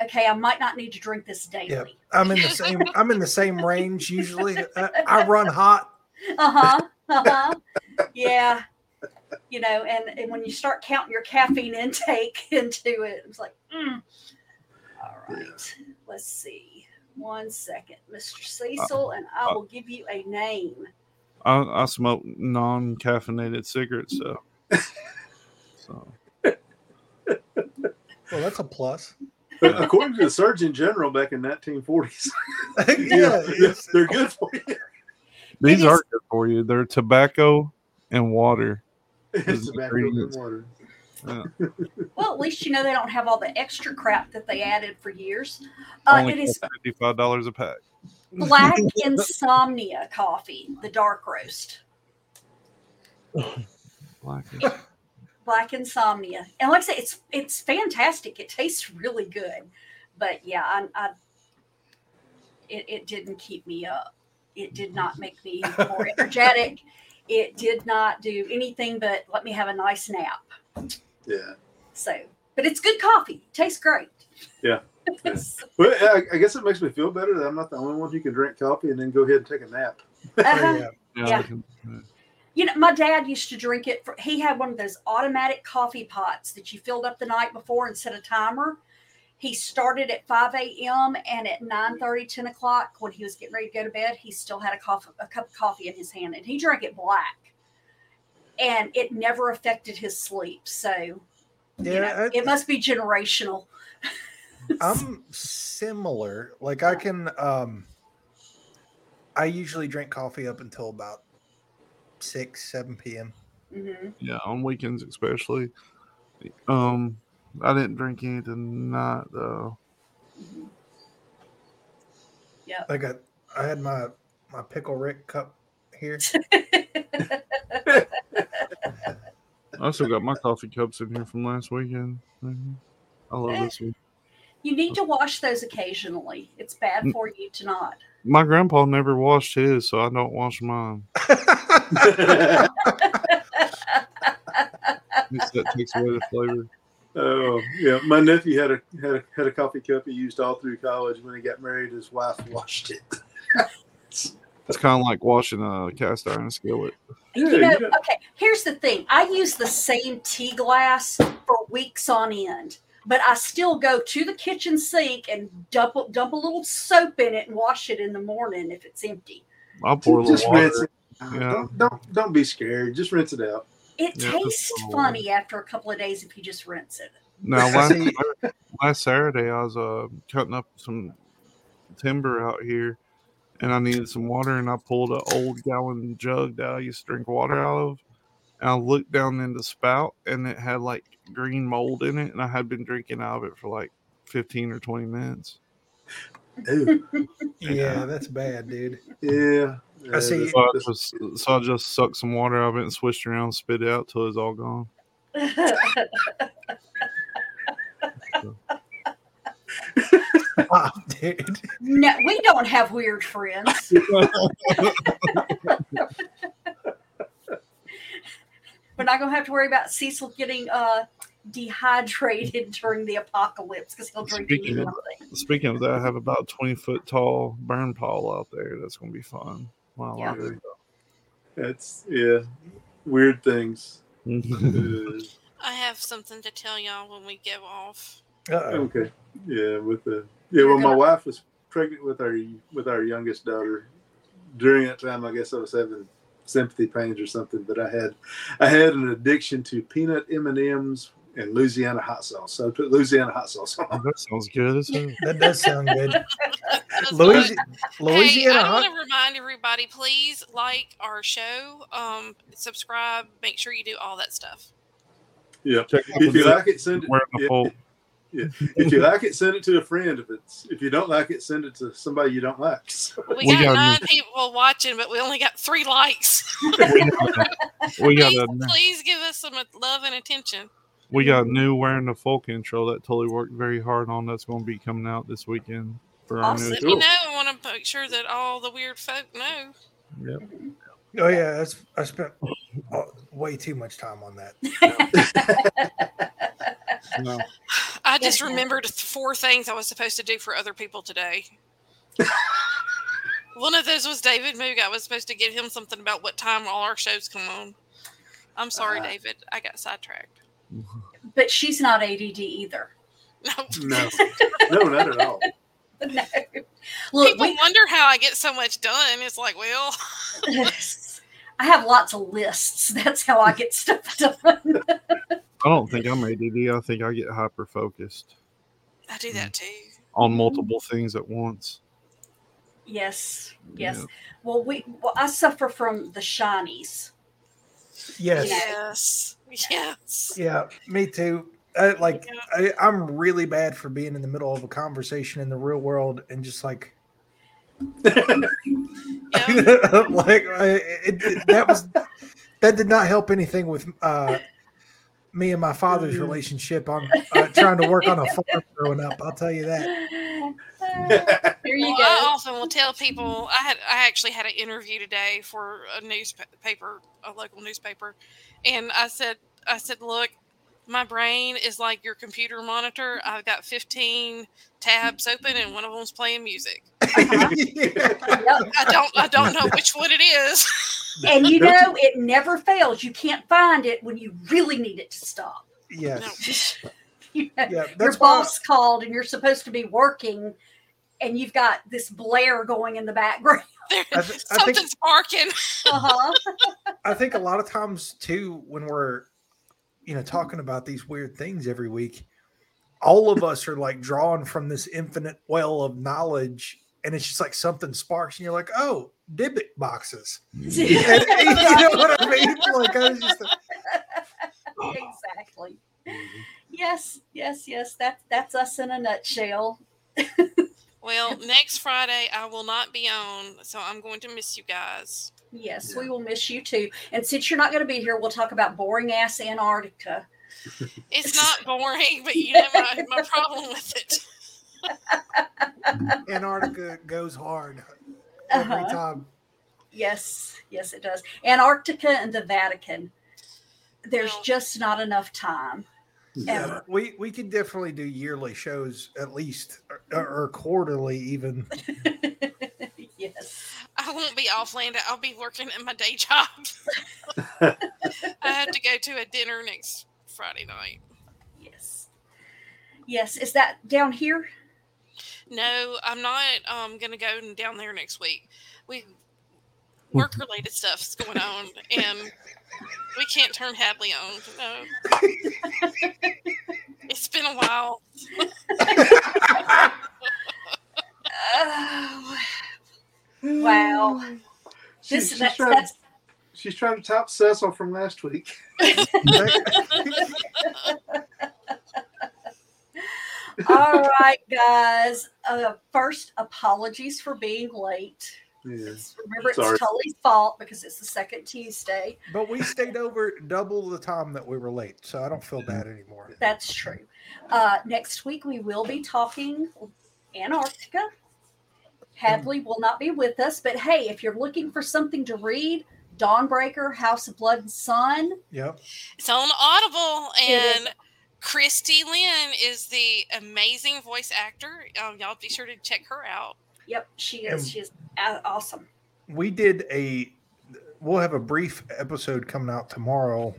okay, I might not need to drink this daily. Yeah. I'm in the same. I'm in the same range usually. I, I run hot. Uh huh. Uh huh. yeah. You know, and, and when you start counting your caffeine intake into it, it's like, mm. all right. Let's see. One second, Mr. Cecil, and I will give you a name. I, I smoke non caffeinated cigarettes, so. so Well, that's a plus. But according to the Surgeon General back in 1940s, yeah, yeah, it's- they're good for you. these is- are good for you. They're tobacco and water. It's tobacco and ingredients. water. Well, at least you know they don't have all the extra crap that they added for years. Uh, Only it is fifty five dollars a pack. Black Insomnia coffee, the dark roast. Like Black Insomnia, and like I say, it's it's fantastic. It tastes really good, but yeah, I, I it, it didn't keep me up. It did not make me more energetic. It did not do anything but let me have a nice nap. Yeah. So, but it's good coffee. Tastes great. Yeah. Yeah. Well, I, I guess it makes me feel better that I'm not the only one who can drink coffee and then go ahead and take a nap. Uh-huh. yeah. yeah, Yeah. You know, my dad used to drink it. For, he had one of those automatic coffee pots that you filled up the night before and set a timer. He started at 5 a.m. and at 9 10 o'clock, when he was getting ready to go to bed, he still had a, coffee, a cup of coffee in his hand and he drank it black. And it never affected his sleep. So, you know, Yeah, I- it must be generational. I'm similar. Like I can um I usually drink coffee up until about six, seven PM. hmm yeah, on weekends especially. Um, I didn't drink any tonight though. yeah Like I, I had my my pickle Rick cup here. I still got my coffee cups in here from last weekend. Mhm. I love this one. You need to wash those occasionally. It's bad for you to not. My grandpa never washed his, so I don't wash mine. That takes away the flavor. Oh yeah, my nephew had a had a had a coffee cup he used all through college. When he got married, his wife washed it. It's kind of like washing a cast iron skillet. Yeah, you know, you got- okay, here's the thing. I use the same tea glass for weeks on end, but I still go to the kitchen sink and dump, dump a little soap in it and wash it in the morning if it's empty. I'll pour a Just little rinse water. it. Yeah. Don't, don't don't be scared. Just rinse it out. It Yeah, tastes a little funny after a couple of days if you just rinse it. Now, last, last Saturday, I was uh, cutting up some timber out here, and I needed some water, and I pulled an old gallon jug that I used to drink water out of. And I looked down in the spout, and it had like green mold in it, and I had been drinking out of it for like 15 or 20 minutes. Ooh, Yeah, that's bad, dude. yeah. I see. So I just, so I just sucked some water out of it and swished around, spit it out till it's all gone. Oh, dude. no, we don't have weird friends. We're not going to have to worry about Cecil getting uh, dehydrated during the apocalypse because he'll drink Speaking of- Speaking of that, I have about 20 foot tall burn pile out there. That's going to be fun. Wow. Yeah. That's yeah. Weird things. Uh, I have something to tell y'all when we go off. Uh-oh. okay. Yeah, with the yeah. Well, my wife was pregnant with our with our youngest daughter. During that time, I guess I was having sympathy pains or something. But I had I had an addiction to peanut M and M's and Louisiana hot sauce. So I put Louisiana hot sauce on. that sounds good. That does sound good. That's Louisi- Louisiana hey, I want to remind everybody, please like our show, um, subscribe, make sure you do all that stuff. Yeah. If you like it, send it. wearing the yeah, full- if you like it, send it to a friend. If it's if you don't like it, send it to somebody you don't like. So, We, We got, got- nine people watching, but we only got three likes. we got please, a please give us some love and attention. we got new wearing the folk intro that totally worked very hard on. That's going to be coming out this weekend for our new. Let me know. I want to make sure that all the weird folk know. Yep. Oh yeah, that's, I spent uh, way too much time on that. No, I just remembered four things I was supposed to do for other people today. One of those was David Moog. I was supposed to give him something about what time all our shows come on. I'm sorry, Ah. David. I got sidetracked. But she's not ADD either. No. no, no, not at all. No. Look, People we, wonder how I get so much done. It's like, well, I have lots of lists. That's how I get stuff done. I don't think I'm ADD. I think I get hyper focused I do that too. on multiple things at once. yes, yes. Yeah. Well, we well, I suffer from the shinies. Yes. Yes. Yes. Yeah, me too. I, like I, I'm really bad for being in the middle of a conversation in the real world and just like Yeah. like I, it, it- that was that did not help anything with uh me and my father's relationship on uh, trying to work on a farm growing up. I'll tell you that. Here you Well, I go. often will tell people I had I actually had an interview today for a newspaper, a local newspaper, and I said I said, look, my brain is like your computer monitor. I've got 15 tabs open, and one of them's playing music. Yep. I don't I don't know which one it is. And you know, it never fails. You can't find it when you really need it to stop. yes. You know, Yeah, your that's why boss called and you're supposed to be working, and you've got this blare going in the background. There- I, th- I think something's barking. Uh-huh. I think a lot of times too, when we're you know talking about these weird things every week, all of us are like drawn from this infinite well of knowledge, and it's just like something sparks, and you're like, oh, Dybbuk boxes. And- and you know what I mean? Like I was just exactly. Yes, yes, yes. That's that's us in a nutshell. Well, next Friday I will not be on, so I'm going to miss you guys. Yes, we will miss you too. And since you're not going to be here, we'll talk about boring ass Antarctica. It's not boring, but you know my, my problem with it. Antarctica goes hard every Uh-huh. time. Yes, yes, it does. Antarctica and the Vatican. There's Well- just not enough time. Yeah, Ever. we we could definitely do yearly shows at least, or, or quarterly even. yes. I won't be off land. I'll be working at my day job. I have to go to a dinner next Friday night. Yes. Yes. Is that down here? No, I'm not um gonna go down there next week. We work related stuff's going on and we can't turn Hadley on. No. it's been a while. Oh, wow. She's, This, she's, that's, trying, that's, she's trying to top Cecil from last week. all right, guys. Uh, first, apologies for being late. Yeah. Remember, it's Tully's fault because it's the second Tuesday. but we stayed over double the time that we were late, so I don't feel bad anymore. That's true. Uh, next week, we will be talking Antarctica. Hadley will not be with us, but hey, if you're looking for something to read, Dawnbreaker, House of Blood and Sun. Yep. It's on Audible It is. and Christy Lynn is the amazing voice actor. Um, y'all be sure to check her out. Yep, she is. And- She is uh, awesome. we did a we'll have a brief episode coming out tomorrow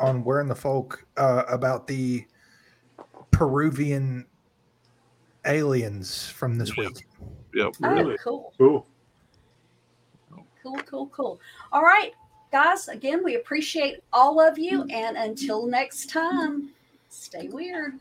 on where in the folk uh, about the peruvian aliens from this Yeah. week Yep. Really? Oh, cool. Cool. Cool, cool, cool. All right, guys, again, we appreciate all of you. And until next time, stay weird.